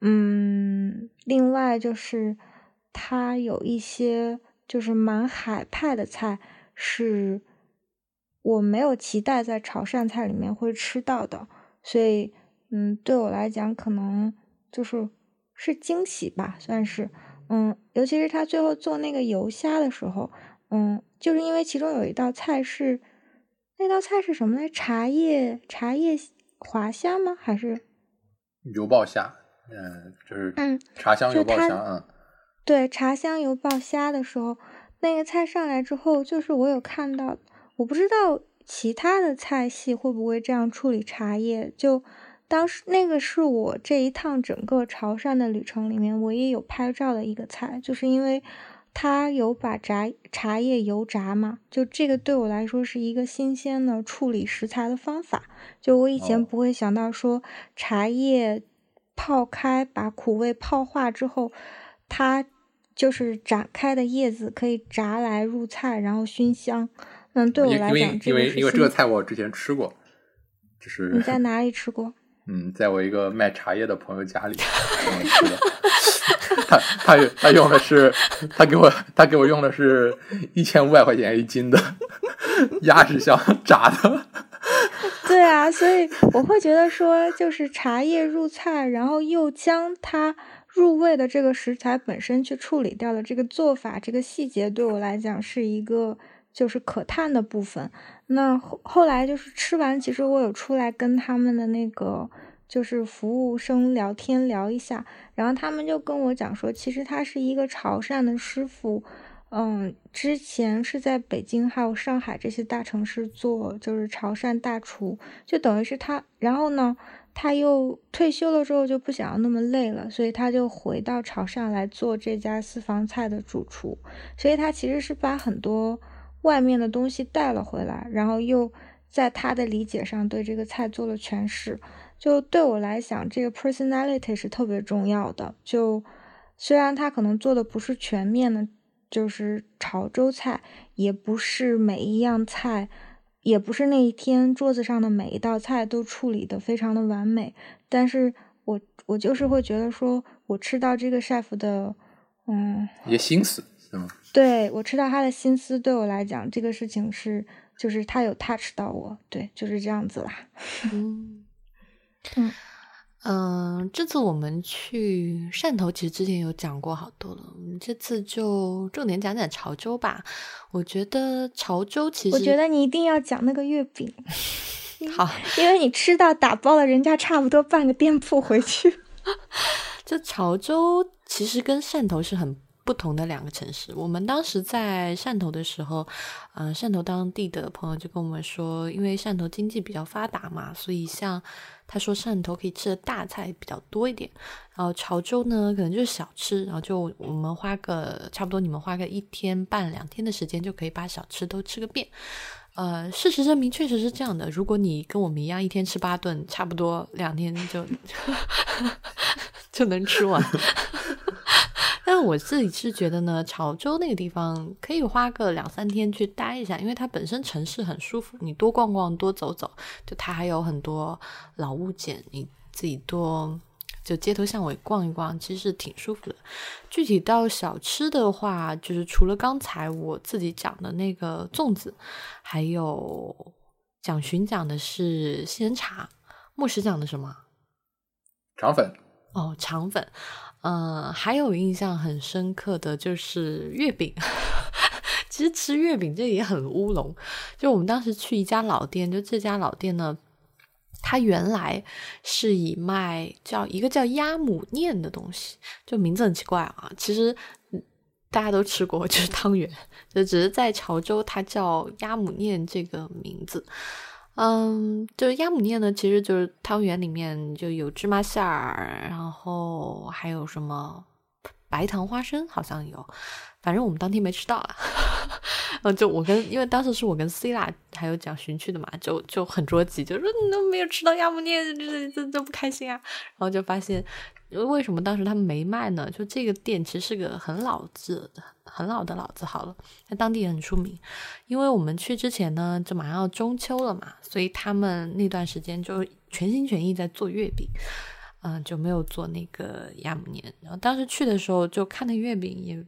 [SPEAKER 2] 嗯，另外就是它有一些就是蛮海派的菜是。我没有期待在潮汕菜里面会吃到的，所以，嗯，对我来讲可能就是是惊喜吧，算是，嗯，尤其是他最后做那个油虾的时候，嗯，就是因为其中有一道菜是那道菜是什么来？茶叶茶叶滑虾吗？还是
[SPEAKER 3] 油爆虾？嗯，就是嗯，茶香油爆虾，嗯，
[SPEAKER 2] 对，茶香油爆虾的时候，那个菜上来之后，就是我有看到。我不知道其他的菜系会不会这样处理茶叶。就当时那个是我这一趟整个潮汕的旅程里面我也有拍照的一个菜，就是因为它有把炸茶叶油炸嘛。就这个对我来说是一个新鲜的处理食材的方法。就我以前不会想到说茶叶泡开，把苦味泡化之后，它就是展开的叶子可以炸来入菜，然后熏香。嗯，对我来讲，
[SPEAKER 3] 因为因为因为这个菜我之前吃过，就是
[SPEAKER 2] 你在哪里吃过？(laughs)
[SPEAKER 3] 嗯，在我一个卖茶叶的朋友家里吃的。他他他用的是他给我他给我用的是一千五百块钱一斤的 (laughs) 鸭屎香炸的。(laughs)
[SPEAKER 2] 对啊，所以我会觉得说，就是茶叶入菜，然后又将它入味的这个食材本身去处理掉的，这个做法这个细节对我来讲是一个。就是可叹的部分。那后后来就是吃完，其实我有出来跟他们的那个就是服务生聊天聊一下，然后他们就跟我讲说，其实他是一个潮汕的师傅，嗯，之前是在北京还有上海这些大城市做就是潮汕大厨，就等于是他，然后呢，他又退休了之后就不想要那么累了，所以他就回到潮汕来做这家私房菜的主厨，所以他其实是把很多。外面的东西带了回来，然后又在他的理解上对这个菜做了诠释。就对我来讲，这个 personality 是特别重要的。就虽然他可能做的不是全面的，就是潮州菜，也不是每一样菜，也不是那一天桌子上的每一道菜都处理的非常的完美。但是我我就是会觉得说，我吃到这个 chef 的，嗯，
[SPEAKER 3] 一些心思。
[SPEAKER 2] 对我知道他的心思，对我来讲，这个事情是，就是他有 touch 到我，对，就是这样子啦。(laughs)
[SPEAKER 1] 嗯嗯嗯，这次我们去汕头，其实之前有讲过好多了，我们这次就重点讲讲潮州吧。我觉得潮州其实，
[SPEAKER 2] 我觉得你一定要讲那个月饼，(laughs)
[SPEAKER 1] 好，
[SPEAKER 2] 因为你吃到打包了人家差不多半个店铺回去。(laughs)
[SPEAKER 1] 这潮州其实跟汕头是很。不同的两个城市，我们当时在汕头的时候，嗯，汕头当地的朋友就跟我们说，因为汕头经济比较发达嘛，所以像他说汕头可以吃的大菜比较多一点，然后潮州呢可能就是小吃，然后就我们花个差不多，你们花个一天半两天的时间就可以把小吃都吃个遍。呃，事实证明确实是这样的。如果你跟我们一样一天吃八顿，差不多两天就 (laughs) 就能吃完。但我自己是觉得呢，潮州那个地方可以花个两三天去待一下，因为它本身城市很舒服，你多逛逛多走走，就它还有很多老物件，你自己多就街头巷尾逛一逛，其实是挺舒服的。具体到小吃的话，就是除了刚才我自己讲的那个粽子，还有蒋勋讲的是杏仁茶，牧师讲的什么？
[SPEAKER 3] 肠粉。
[SPEAKER 1] 哦，肠粉。嗯，还有印象很深刻的就是月饼。(laughs) 其实吃月饼这也很乌龙。就我们当时去一家老店，就这家老店呢，它原来是以卖叫一个叫鸭母念的东西，就名字很奇怪啊。其实大家都吃过，就是汤圆，就只是在潮州它叫鸭母念这个名字。嗯，就是鸭母念呢，其实就是汤圆里面就有芝麻馅儿，然后还有什么白糖花生好像有，反正我们当天没吃到啊。(laughs) 嗯，就我跟，因为当时是我跟 C 啦还有蒋勋去的嘛，就就很着急，就说你都没有吃到鸭母面，这这这不开心啊。然后就发现，为什么当时他们没卖呢？就这个店其实是个很老字号，很老的老字号了，在当地也很出名。因为我们去之前呢，就马上要中秋了嘛，所以他们那段时间就全心全意在做月饼。嗯，就没有做那个亚姆年。然后当时去的时候，就看那月饼也，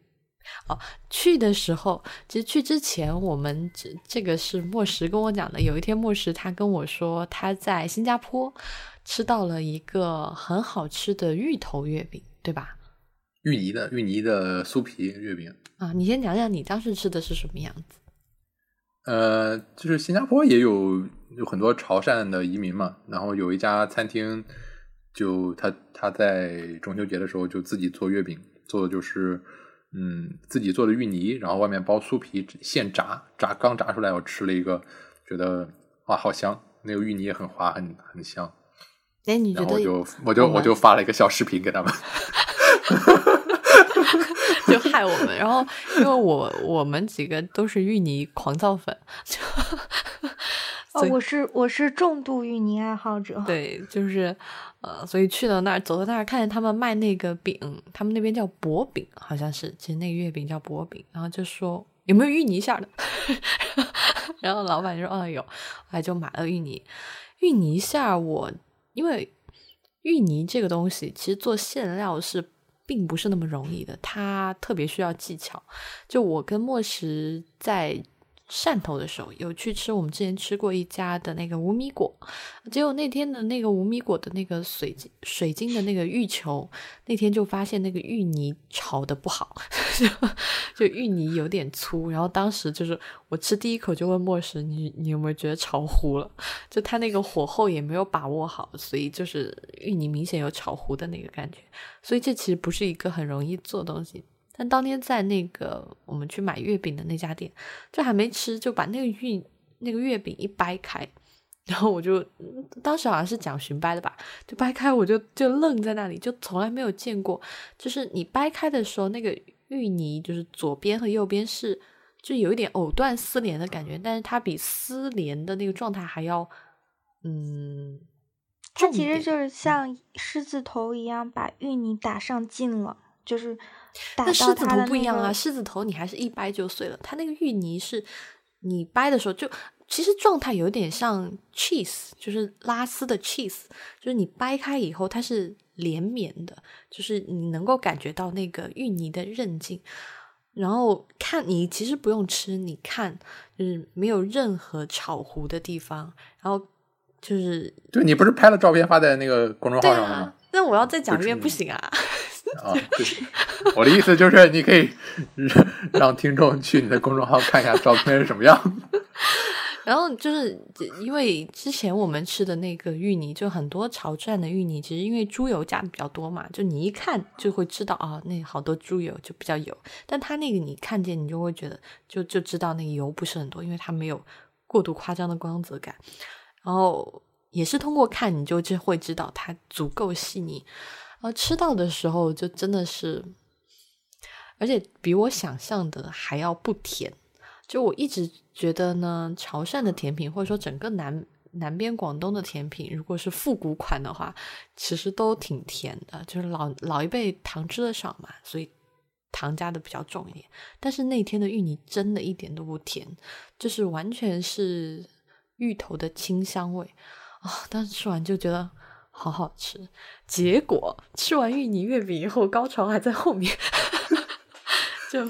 [SPEAKER 1] 哦，去的时候，其实去之前，我们这这个是莫石跟我讲的。有一天，莫石他跟我说，他在新加坡吃到了一个很好吃的芋头月饼，对吧？
[SPEAKER 3] 芋泥的芋泥的酥皮月饼
[SPEAKER 1] 啊，你先讲讲你当时吃的是什么样子？
[SPEAKER 3] 呃，就是新加坡也有有很多潮汕的移民嘛，然后有一家餐厅。就他他在中秋节的时候就自己做月饼，做的就是嗯自己做的芋泥，然后外面包酥皮，现炸，炸刚炸出来，我吃了一个，觉得哇好香，那个芋泥也很滑，很很香。
[SPEAKER 1] 哎，你觉得？
[SPEAKER 3] 我就我就我就发了一个小视频给他们，(laughs)
[SPEAKER 1] 就害我们。然后因为我我们几个都是芋泥狂躁粉。
[SPEAKER 2] 哦，我是我是重度芋泥爱好者。
[SPEAKER 1] 对，就是呃，所以去到那儿，走到那儿，看见他们卖那个饼，他们那边叫薄饼，好像是，其实那个月饼叫薄饼。然后就说有没有芋泥馅的？(laughs) 然后老板就说哦有，后就买了芋泥。芋泥馅我因为芋泥这个东西，其实做馅料是并不是那么容易的，它特别需要技巧。就我跟莫石在。汕头的时候有去吃，我们之前吃过一家的那个无米果，结果那天的那个无米果的那个水晶水晶的那个芋球，那天就发现那个芋泥炒的不好，(laughs) 就芋泥有点粗，然后当时就是我吃第一口就问莫石，你你有没有觉得炒糊了？就他那个火候也没有把握好，所以就是芋泥明显有炒糊的那个感觉，所以这其实不是一个很容易做东西。但当天在那个我们去买月饼的那家店，就还没吃，就把那个玉那个月饼一掰开，然后我就当时好像是讲寻掰的吧，就掰开，我就就愣在那里，就从来没有见过，就是你掰开的时候，那个芋泥就是左边和右边是就有一点藕断丝连的感觉，但是它比丝连的那个状态还要嗯，
[SPEAKER 2] 它其实就是像狮子头一样把芋泥打上劲了，就是。
[SPEAKER 1] 那狮子头不一样啊，狮子头你还是一掰就碎了。它那个芋泥是，你掰的时候就其实状态有点像 cheese，就是拉丝的 cheese，就是你掰开以后它是连绵的，就是你能够感觉到那个芋泥的韧劲。然后看你其实不用吃，你看就是没有任何炒糊的地方。然后就是，
[SPEAKER 3] 对你不是拍了照片发在那个公众号上吗？
[SPEAKER 1] 那我要再讲一遍不行啊。(laughs)
[SPEAKER 3] 啊，我的意思就是，你可以让听众去你的公众号看一下照片是什么样。(laughs)
[SPEAKER 1] 然后就是因为之前我们吃的那个芋泥，就很多潮汕的芋泥，其实因为猪油加的比较多嘛，就你一看就会知道啊，那好多猪油就比较油。但它那个你看见你就会觉得，就就知道那个油不是很多，因为它没有过度夸张的光泽感。然后也是通过看你就就会知道它足够细腻。然后吃到的时候就真的是，而且比我想象的还要不甜。就我一直觉得呢，潮汕的甜品或者说整个南南边广东的甜品，如果是复古款的话，其实都挺甜的。就是老老一辈糖吃的少嘛，所以糖加的比较重一点。但是那天的芋泥真的一点都不甜，就是完全是芋头的清香味啊！当时吃完就觉得。好好吃，结果吃完芋泥月饼以后，高潮还在后面。(laughs) 就，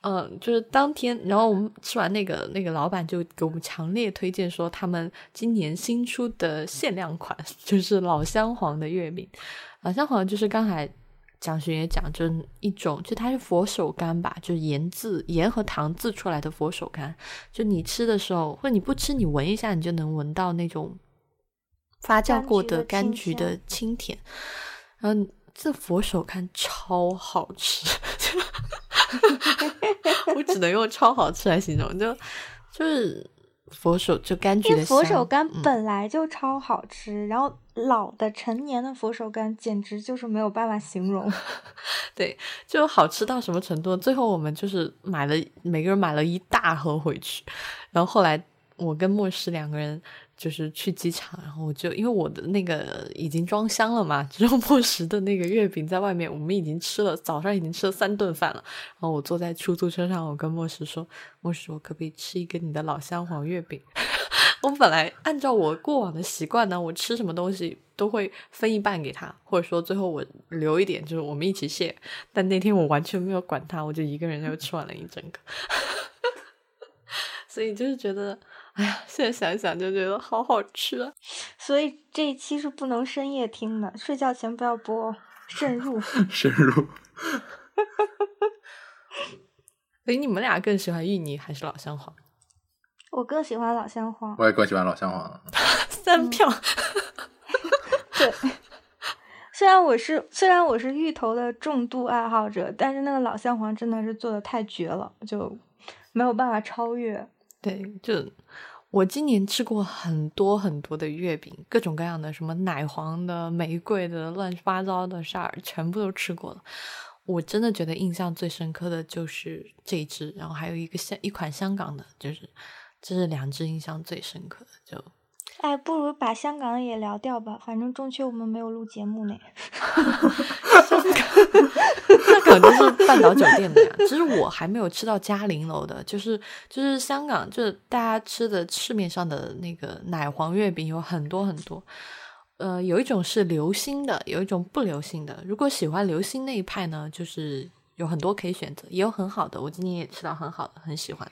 [SPEAKER 1] 嗯，就是当天，然后我们吃完那个，那个老板就给我们强烈推荐说，他们今年新出的限量款 (laughs) 就是老香黄的月饼。老香黄就是刚才蒋勋也讲，就是一种，就它是佛手柑吧，就是盐渍盐和糖渍出来的佛手柑。就你吃的时候，或者你不吃，你闻一下，你就能闻到那种。发酵过的柑橘的清甜，然后这佛手柑超好吃，(laughs) 我只能用超好吃来形容，就就是佛手就柑橘的
[SPEAKER 2] 佛手柑本来就超好吃，然后老的陈年的佛手柑，简直就是没有办法形容。(laughs)
[SPEAKER 1] 对，就好吃到什么程度？最后我们就是买了，每个人买了一大盒回去，然后后来我跟莫师两个人。就是去机场，然后我就因为我的那个已经装箱了嘛，只有莫石的那个月饼在外面，我们已经吃了，早上已经吃了三顿饭了。然后我坐在出租车上，我跟莫石说：“莫石，我可不可以吃一根你的老香黄月饼？” (laughs) 我本来按照我过往的习惯呢，我吃什么东西都会分一半给他，或者说最后我留一点，就是我们一起谢。但那天我完全没有管他，我就一个人就吃完了一整个。(laughs) 所以就是觉得。哎呀，现在想想就觉得好好吃啊！
[SPEAKER 2] 所以这一期是不能深夜听的，睡觉前不要播，慎入。(laughs)
[SPEAKER 3] 慎入。(laughs)
[SPEAKER 1] 所以你们俩更喜欢芋泥还是老香黄？
[SPEAKER 2] 我更喜欢老香黄。
[SPEAKER 3] 我也更喜欢老香黄。(laughs)
[SPEAKER 1] 三票。
[SPEAKER 2] 对。虽然我是虽然我是芋头的重度爱好者，但是那个老香黄真的是做的太绝了，就没有办法超越。
[SPEAKER 1] 对，就我今年吃过很多很多的月饼，各种各样的，什么奶黄的、玫瑰的、乱七八糟的事儿，全部都吃过了。我真的觉得印象最深刻的就是这一只，然后还有一个香一款香港的，就是这是两只印象最深刻的。就
[SPEAKER 2] 哎，不如把香港也聊掉吧，反正中秋我们没有录节目呢。
[SPEAKER 1] 香港就是半岛酒店的呀，其实我还没有吃到嘉陵楼的，就是就是香港，就是大家吃的市面上的那个奶黄月饼有很多很多，呃，有一种是流心的，有一种不流心的。如果喜欢流心那一派呢，就是有很多可以选择，也有很好的，我今年也吃到很好的，很喜欢。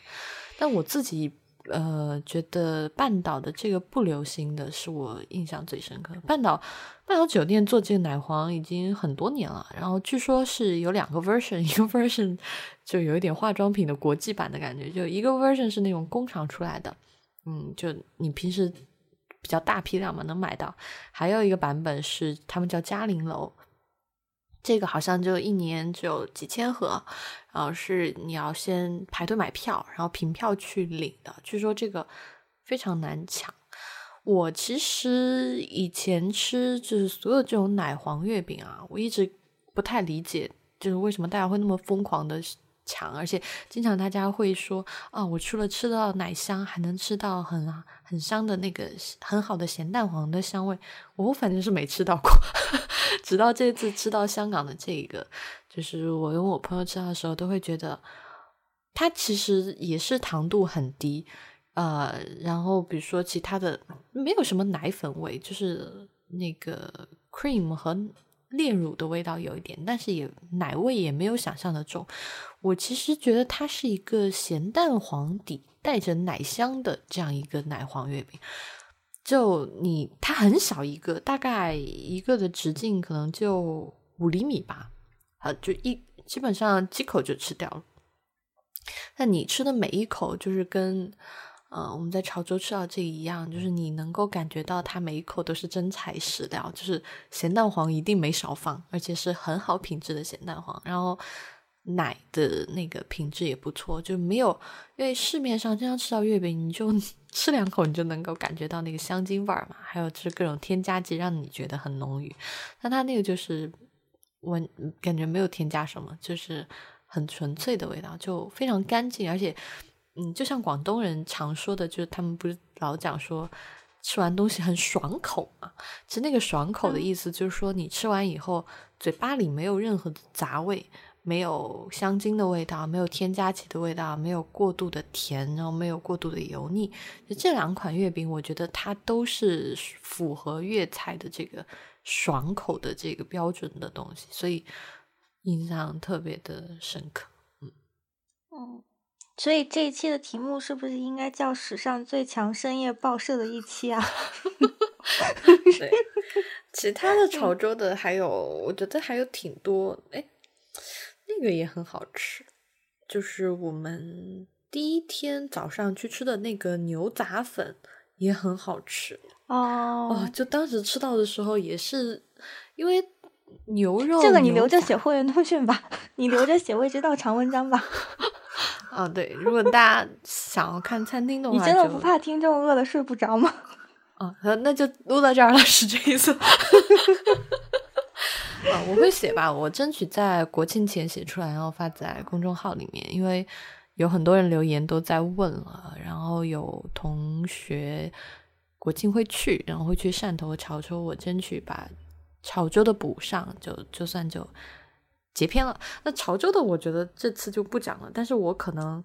[SPEAKER 1] 但我自己。呃，觉得半岛的这个不流行的是我印象最深刻。半岛半岛酒店做这个奶黄已经很多年了，然后据说是有两个 (laughs) version，一个 version 就有一点化妆品的国际版的感觉，就一个 version 是那种工厂出来的，嗯，就你平时比较大批量嘛能买到，还有一个版本是他们叫嘉陵楼。这个好像就一年只有几千盒，然后是你要先排队买票，然后凭票去领的。据说这个非常难抢。我其实以前吃就是所有这种奶黄月饼啊，我一直不太理解，就是为什么大家会那么疯狂的。强，而且经常大家会说啊，我除了吃到奶香，还能吃到很很香的那个很好的咸蛋黄的香味。我反正是没吃到过，(laughs) 直到这次吃到香港的这个，就是我跟我朋友吃到的时候，都会觉得它其实也是糖度很低，呃，然后比如说其他的没有什么奶粉味，就是那个 cream 和。炼乳的味道有一点，但是也奶味也没有想象的重。我其实觉得它是一个咸蛋黄底带着奶香的这样一个奶黄月饼。就你，它很小一个，大概一个的直径可能就五厘米吧，啊，就一基本上几口就吃掉了。那你吃的每一口就是跟。呃，我们在潮州吃到这一样，就是你能够感觉到它每一口都是真材实料，就是咸蛋黄一定没少放，而且是很好品质的咸蛋黄。然后奶的那个品质也不错，就没有因为市面上经常吃到月饼，你就 (laughs) 吃两口你就能够感觉到那个香精味儿嘛，还有就是各种添加剂让你觉得很浓郁。但它那个就是我感觉没有添加什么，就是很纯粹的味道，就非常干净，而且。嗯，就像广东人常说的，就是他们不是老讲说吃完东西很爽口嘛？其实那个爽口的意思就是说，你吃完以后嘴巴里没有任何的杂味，没有香精的味道，没有添加剂的味道，没有过度的甜，然后没有过度的油腻。就这两款月饼，我觉得它都是符合粤菜的这个爽口的这个标准的东西，所以印象特别的深刻。嗯
[SPEAKER 2] 嗯。所以这一期的题目是不是应该叫“史上最强深夜报社”的一期啊？(laughs)
[SPEAKER 1] 对，(laughs) 其他的潮州的还有，我觉得还有挺多。哎，那个也很好吃，就是我们第一天早上去吃的那个牛杂粉也很好吃
[SPEAKER 2] 哦。
[SPEAKER 1] 哦，就当时吃到的时候也是因为牛肉，
[SPEAKER 2] 这个你留着写会员通讯吧，(laughs) 你留着写未知道长文章吧。
[SPEAKER 1] 啊，对，如果大家想要看餐厅的话，
[SPEAKER 2] 你真的不怕听众饿的睡不着吗？(laughs)
[SPEAKER 1] 啊，那就录到这儿了，是这意思。(laughs) 啊，我会写吧，我争取在国庆前写出来，然后发在公众号里面，因为有很多人留言都在问了，然后有同学国庆会去，然后会去汕头、潮州，我争取把潮州的补上，就就算就截篇了。那潮州的，我觉得这次就不讲了，但是我可能。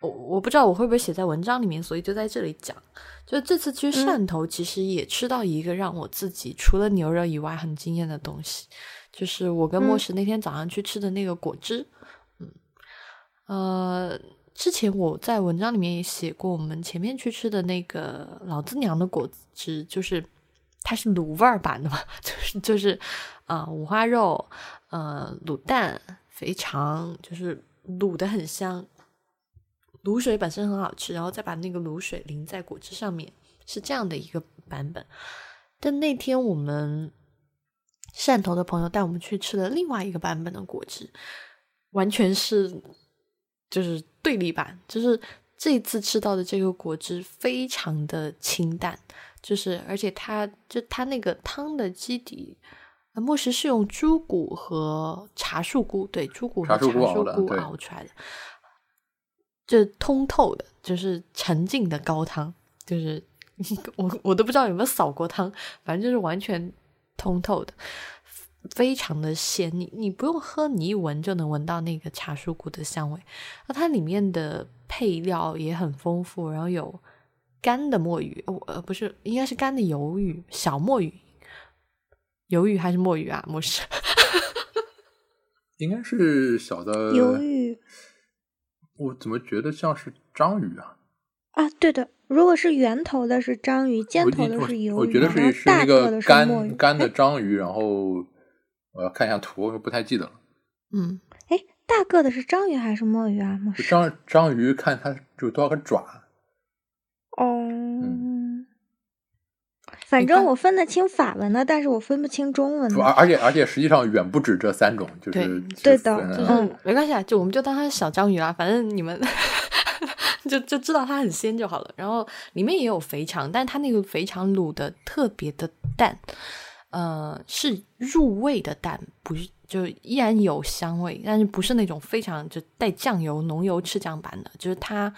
[SPEAKER 1] 我我不知道我会不会写在文章里面，所以就在这里讲。就这次去汕头，其实也吃到一个让我自己除了牛肉以外很惊艳的东西，就是我跟莫石那天早上去吃的那个果汁。嗯，呃，之前我在文章里面也写过，我们前面去吃的那个老子娘的果汁，就是它是卤味儿版的嘛，(laughs) 就是就是啊五花肉，呃卤蛋肥肠，就是卤的很香。卤水本身很好吃，然后再把那个卤水淋在果汁上面，是这样的一个版本。但那天我们汕头的朋友带我们去吃了另外一个版本的果汁，完全是就是对立版。就是这次吃到的这个果汁非常的清淡，就是而且它就它那个汤的基底，莫石是用猪骨和茶树菇，对，猪骨和茶树菇熬出来的。这通透的，就是沉静的高汤，就是我我都不知道有没有扫过汤，反正就是完全通透的，非常的鲜。你你不用喝，你一闻就能闻到那个茶树菇的香味。那它里面的配料也很丰富，然后有干的墨鱼，呃不是，应该是干的鱿鱼，小墨鱼，鱿鱼还是墨鱼啊？墨是，
[SPEAKER 3] 应该是小的 (laughs)
[SPEAKER 2] 鱿鱼。
[SPEAKER 3] 我怎么觉得像是章鱼啊？
[SPEAKER 2] 啊，对的，如果是圆头的是章鱼，尖头的是鱿鱼，
[SPEAKER 3] 我觉得是是那个干干的章鱼。然后我要看一下图，我不太记得了。
[SPEAKER 2] 嗯，哎，大个的是章鱼还是墨鱼啊？
[SPEAKER 3] 章章鱼看它有多少个爪。
[SPEAKER 2] 反正我分得清法文的，但是我分不清中文的。
[SPEAKER 3] 而而且而且实际上远不止这三种，就是
[SPEAKER 2] 对的，
[SPEAKER 1] 嗯，没关系啊，就我们就当它是小章鱼啦，反正你们 (laughs) 就就知道它很鲜就好了。然后里面也有肥肠，但它那个肥肠卤的特别的淡，呃，是入味的淡，不是就依然有香味，但是不是那种非常就带酱油浓油赤酱版的，就是它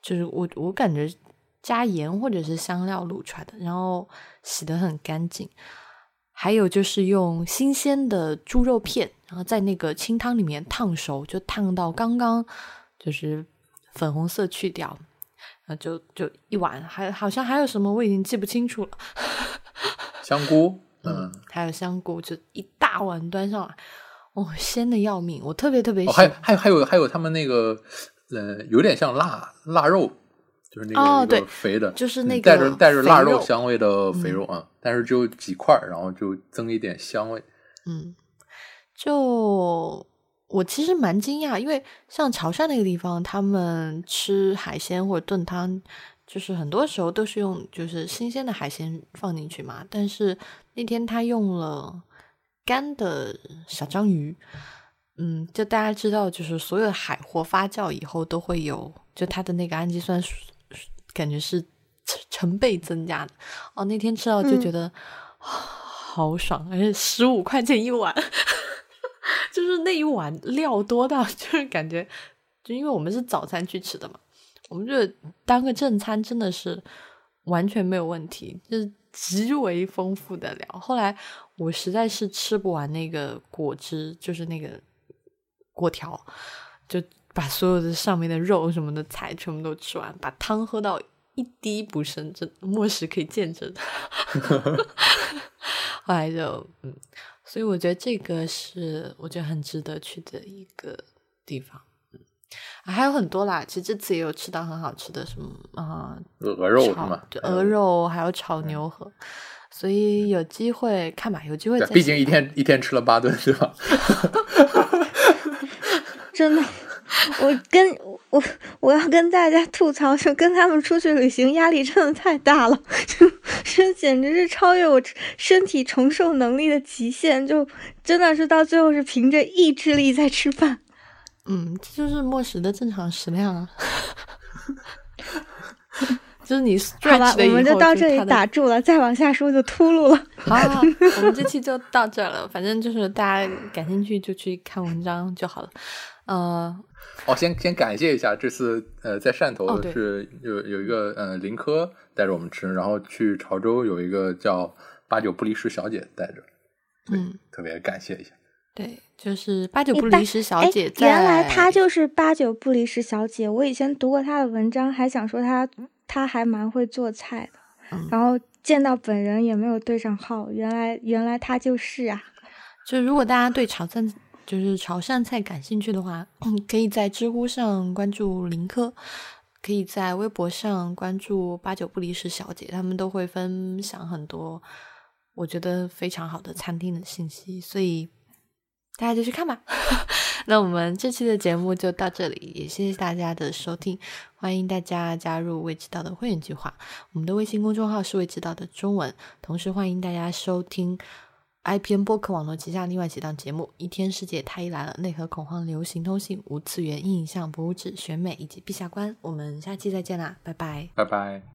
[SPEAKER 1] 就是我我感觉。加盐或者是香料卤出来的，然后洗得很干净。还有就是用新鲜的猪肉片，然后在那个清汤里面烫熟，就烫到刚刚就是粉红色去掉，然后就就一碗，还好像还有什么我已经记不清楚了。(laughs)
[SPEAKER 3] 香菇，
[SPEAKER 1] 嗯，还有香菇，就一大碗端上来，哦，鲜的要命，我特别特别喜
[SPEAKER 3] 欢。还有还有还有还有他们那个，呃，有点像腊腊肉。就是那个肥的，
[SPEAKER 1] 就是那个
[SPEAKER 3] 带着带着腊肉香味的肥肉啊，但是只有几块，然后就增一点香味。
[SPEAKER 1] 嗯，就我其实蛮惊讶，因为像潮汕那个地方，他们吃海鲜或者炖汤，就是很多时候都是用就是新鲜的海鲜放进去嘛。但是那天他用了干的小章鱼，嗯，就大家知道，就是所有海货发酵以后都会有，就它的那个氨基酸。感觉是成成倍增加的哦！那天吃到就觉得好爽，而且十五块钱一碗，(laughs) 就是那一碗料多到就是感觉，就因为我们是早餐去吃的嘛，我们就当个正餐真的是完全没有问题，就是极为丰富的料。后来我实在是吃不完那个果汁，就是那个果条，就。把所有的上面的肉什么的菜全部都吃完，把汤喝到一滴不剩，这末世可以见证。(laughs) 后来就嗯，所以我觉得这个是我觉得很值得去的一个地方。嗯，还有很多啦，其实这次也有吃到很好吃的什么啊，
[SPEAKER 3] 鹅肉是吗？
[SPEAKER 1] 鹅肉还有炒牛河，所以有机会看吧，有机会。
[SPEAKER 3] 毕竟一天一天吃了八顿是吧？(laughs)
[SPEAKER 2] 真的。(laughs) 我跟我我要跟大家吐槽，就跟他们出去旅行压力真的太大了，就这简直是超越我身体承受能力的极限，就真的是到最后是凭着意志力在吃饭。
[SPEAKER 1] 嗯，这就是末食的正常食量啊。(laughs) 就是你 (laughs)
[SPEAKER 2] 好吧，我们
[SPEAKER 1] 就
[SPEAKER 2] 到这里打住了，再往下说就秃噜了。
[SPEAKER 1] 好，我们这期就到这了，反正就是大家感兴趣就去看文章就好了。呃，
[SPEAKER 3] 哦，先先感谢一下，这次呃在汕头是有有一个呃林科带着我们吃，然后去潮州有一个叫八九不离十小姐带着，
[SPEAKER 1] 嗯，
[SPEAKER 3] 特别感谢一下。
[SPEAKER 1] 对，就是八九不离十小姐。
[SPEAKER 2] 原来她就是八九不离十小姐。我以前读过她的文章，还想说她她还蛮会做菜的，然后见到本人也没有对上号。原来原来她就是啊！
[SPEAKER 1] 就如果大家对潮汕就是潮汕菜感兴趣的话，可以在知乎上关注林科，可以在微博上关注八九不离十小姐，他们都会分享很多我觉得非常好的餐厅的信息，所以。大家就去看吧。(laughs) 那我们这期的节目就到这里，也谢谢大家的收听。欢迎大家加入未知道的会员计划，我们的微信公众号是未知道的中文。同时欢迎大家收听 IPN 播客网络旗下另外几档节目：《一天世界太医来了》、《内核恐慌流行通信》、《无次元印象博物志选美》以及《陛下观》。我们下期再见啦，拜拜，
[SPEAKER 3] 拜拜。